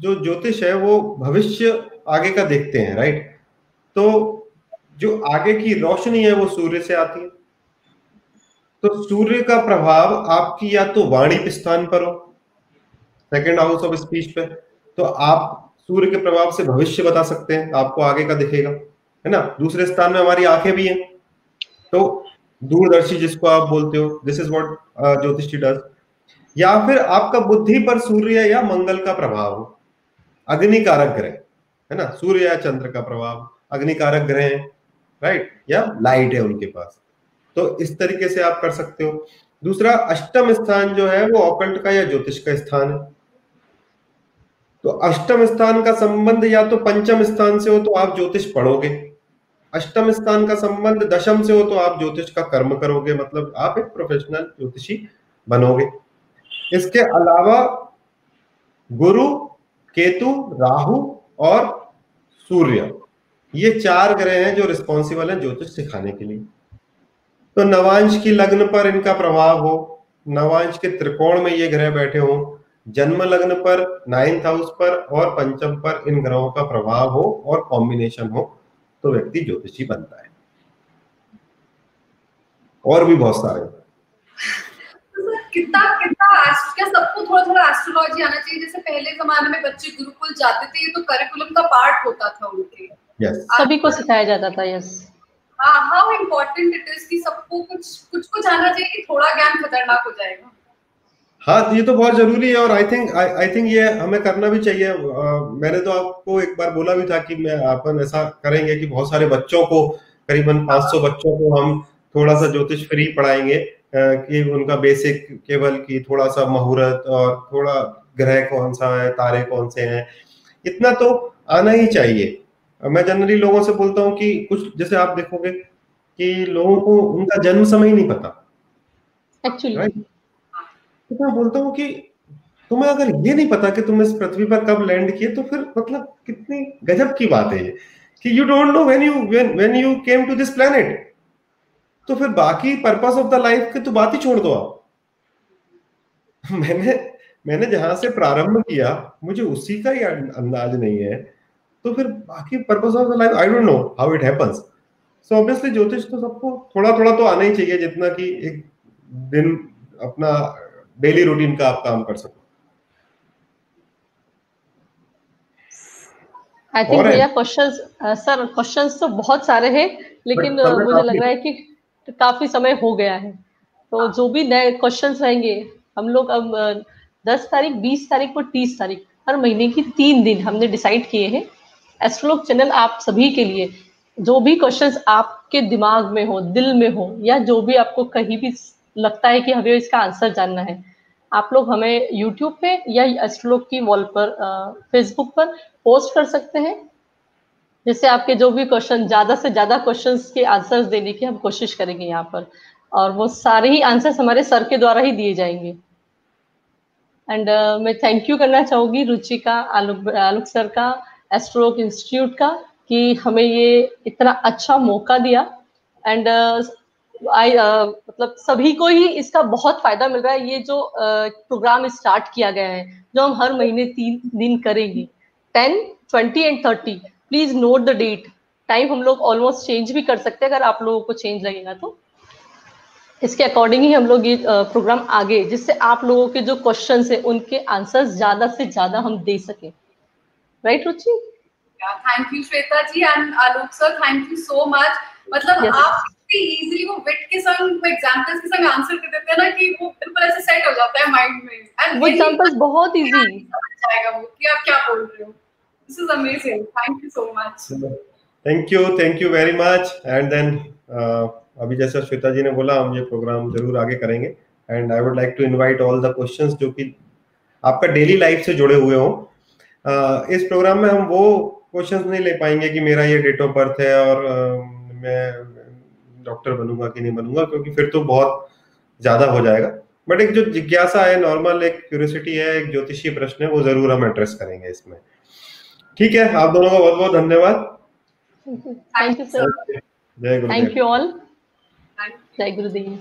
जो ज्योतिष है वो भविष्य आगे का देखते हैं राइट तो जो आगे की रोशनी है वो सूर्य से आती है। तो सूर्य का प्रभाव आपकी या तो वाणी स्थान पर हो सेकेंड हाउस ऑफ़ स्पीच पे तो आप सूर्य के प्रभाव से भविष्य बता सकते हैं, आपको आगे का दिखेगा, है ना? दूसरे स्थान में हमारी आँखें भी हैं। तो दूरदर्शी जिसको आप बोलते हो दिस इज़ व्हाट ज्योतिषी डज या फिर आपका बुद्धि पर सूर्य या मंगल का प्रभाव हो अग्नि कारक ग्रह। है ना? सूर्य या चंद्र का प्रभाव, अग्निकारक ग्रह राइट या लाइट है उनके पास। तो इस तरीके से आप कर सकते हो। दूसरा, अष्टम स्थान जो है वो ऑकल्ट का या ज्योतिष का स्थान है। तो अष्टम स्थान का संबंध या तो पंचम स्थान से हो तो आप ज्योतिष पढ़ोगे। अष्टम स्थान का संबंध दशम से हो तो आप ज्योतिष का कर्म करोगे। मतलब आप एक प्रोफेशनल ज्योतिषी बनोगे। इसके अलावा गुरु, केतु, राहु और सूर्य। ये चार ग्रह हैं जो रिस्पॉन्सिबल है ज्योतिष सिखाने के लिए। तो नवांश की लग्न पर इनका प्रभाव हो, नवांश के त्रिकोण में ये ग्रह बैठे हों, जन्म लग्न पर नाइन्थ हाउस पर और पंचम पर इन ग्रहों का प्रभाव हो और कॉम्बिनेशन हो तो व्यक्ति ज्योतिषी बनता है। और भी बहुत सारे। कितना कितना क्या सबको थोड़ा थोड़ा एस्ट्रोलॉजी आना चाहिए। जैसे पहले जमाने में बच्चे गुरुकुल जाते थे तो करिकुलम का पार्ट होता था उनके। Yes. सभी को सिखाया जाता था yes how important it is कि सबको कुछ कुछ कुछ आना चाहिए कि थोड़ा ज्ञान खतरनाक हो जाएगा हाँ ये तो बहुत ज़रूरी है और आई थिंक आई थिंक ये हमें करना भी चाहिए। आ, मैंने तो आपको एक बार बोला भी था कि मैं अपन ऐसा करेंगे कि बहुत सारे बच्चों को करीबन 500 बच्चों को हम थोड़ा सा ज्योतिष फ्री पढ़ाएँगे। कि उनका बेसिक केवल की थोड़ा सा मुहूर्त और थोड़ा ग्रह कौन सा है तारे कौन से हैं इतना तो आना ही चाहिए। मैं जनरली लोगों से बोलता हूँ कि कुछ जैसे आप देखोगे कि लोगों को उनका जन्म समय ही नहीं पता। एक्चुअली तो मैं बोलता हूँ कि तुम्हें अगर ये नहीं पता कि तुम इस पृथ्वी पर कब लैंड किए तो फिर मतलब कितनी गजब की बात है ये। कि you don't know when you when when you came to this planet तो फिर बाकी पर्पस ऑफ़ द लाइफ की तो बात ही छोड़ दो आप। मैंने मैंने जहाँ से प्रारंभ किया मुझे उसी का ही अंदाज नहीं है। तो फिर बाकी purpose of the life I don't know how it happens so obviously ज्योतिष तो सबको थोड़ा थोड़ा तो आना ही चाहिए जितना कि एक दिन अपना डेली रूटीन का आप काम कर सको। आई थिंक भैया क्वेश्चंस सर क्वेश्चंस तो बहुत सारे हैं लेकिन मुझे लग रहा है कि काफ़ी समय हो गया है। तो जो भी नए क्वेश्चन रहेंगे हम लोग अब दस तारीख बीस तारीख और तीस तारीख हर महीने की तीन दिन हमने डिसाइड किए हैं। एस्ट्रोलॉग चैनल आप सभी के लिए जो भी क्वेश्चंस आपके दिमाग में हो दिल में हो या जो भी आपको कहीं भी लगता है कि हमें इसका आंसर जानना है आप लोग हमें यूट्यूब पे या एस्ट्रोलॉग की वॉल पर फेसबुक पर पोस्ट कर सकते हैं। जिससे आपके जो भी क्वेश्चन ज़्यादा से ज़्यादा क्वेश्चन के आंसर्स देने की हम कोशिश करेंगे यहाँ पर। और वो सारे ही आंसर्स हमारे सर के द्वारा ही दिए जाएँगे। एंड uh, मैं थैंक यू करना चाहूँगी रुचिका आलोक आलोक सर का एस्ट्रोक इंस्टीट्यूट का कि हमें ये इतना अच्छा मौका दिया। एंड आई uh, uh, मतलब सभी को ही इसका बहुत फ़ायदा मिल रहा है। ये जो प्रोग्राम uh, स्टार्ट किया गया है जो हम हर महीने तीन दिन करेंगे। Ten twenty and thirty please note the date. Time हम लोग ऑलमोस्ट चेंज भी कर सकते हैं अगर आप लोगों को चेंज लगेगा तो। इसके अकॉर्डिंग ही हम लोग ये प्रोग्राम आगे जिससे आप लोगों के जो क्वेश्चन है उनके आंसर्स ज़्यादा से ज़्यादा हम दे सके। Right Ruchi thank you Shweta ji and Alok sir thank you so much मतलब yes. आप इजीली वो विट के संग एग्जांपल्स के संग आंसर कर देते हैं ना कि वो बिल्कुल ऐसे सेट हो जाता है माइंड में। एंड वो एग्जांपल्स बहुत इजी जाएगा वो कि आप क्या बोल रहे हो। This is amazing thank you so much thank you thank you very much and then अभी जैसा श्वेता जी ने बोला हम ये प्रोग्राम ज़रूर आगे करेंगे। And I would like to invite all the questions जो कि आपका डेली लाइफ से जुड़े हुए हों। Uh, इस प्रोग्राम में हम वो क्वेश्चंस नहीं ले पाएँगे कि मेरा ये डेट ऑफ़ बर्थ है और uh, मैं डॉक्टर बनूँगा कि नहीं बनूँगा क्योंकि फिर तो बहुत ज़्यादा हो जाएगा। बट एक जो जिज्ञासा है नॉर्मल एक क्यूरियोसिटी है एक ज्योतिषीय प्रश्न है वो ज़रूर हम एड्रेस करेंगे इसमें। ठीक है आप दोनों का बहुत बहुत धन्यवाद thank you sir thank you all जय गुरुदेव।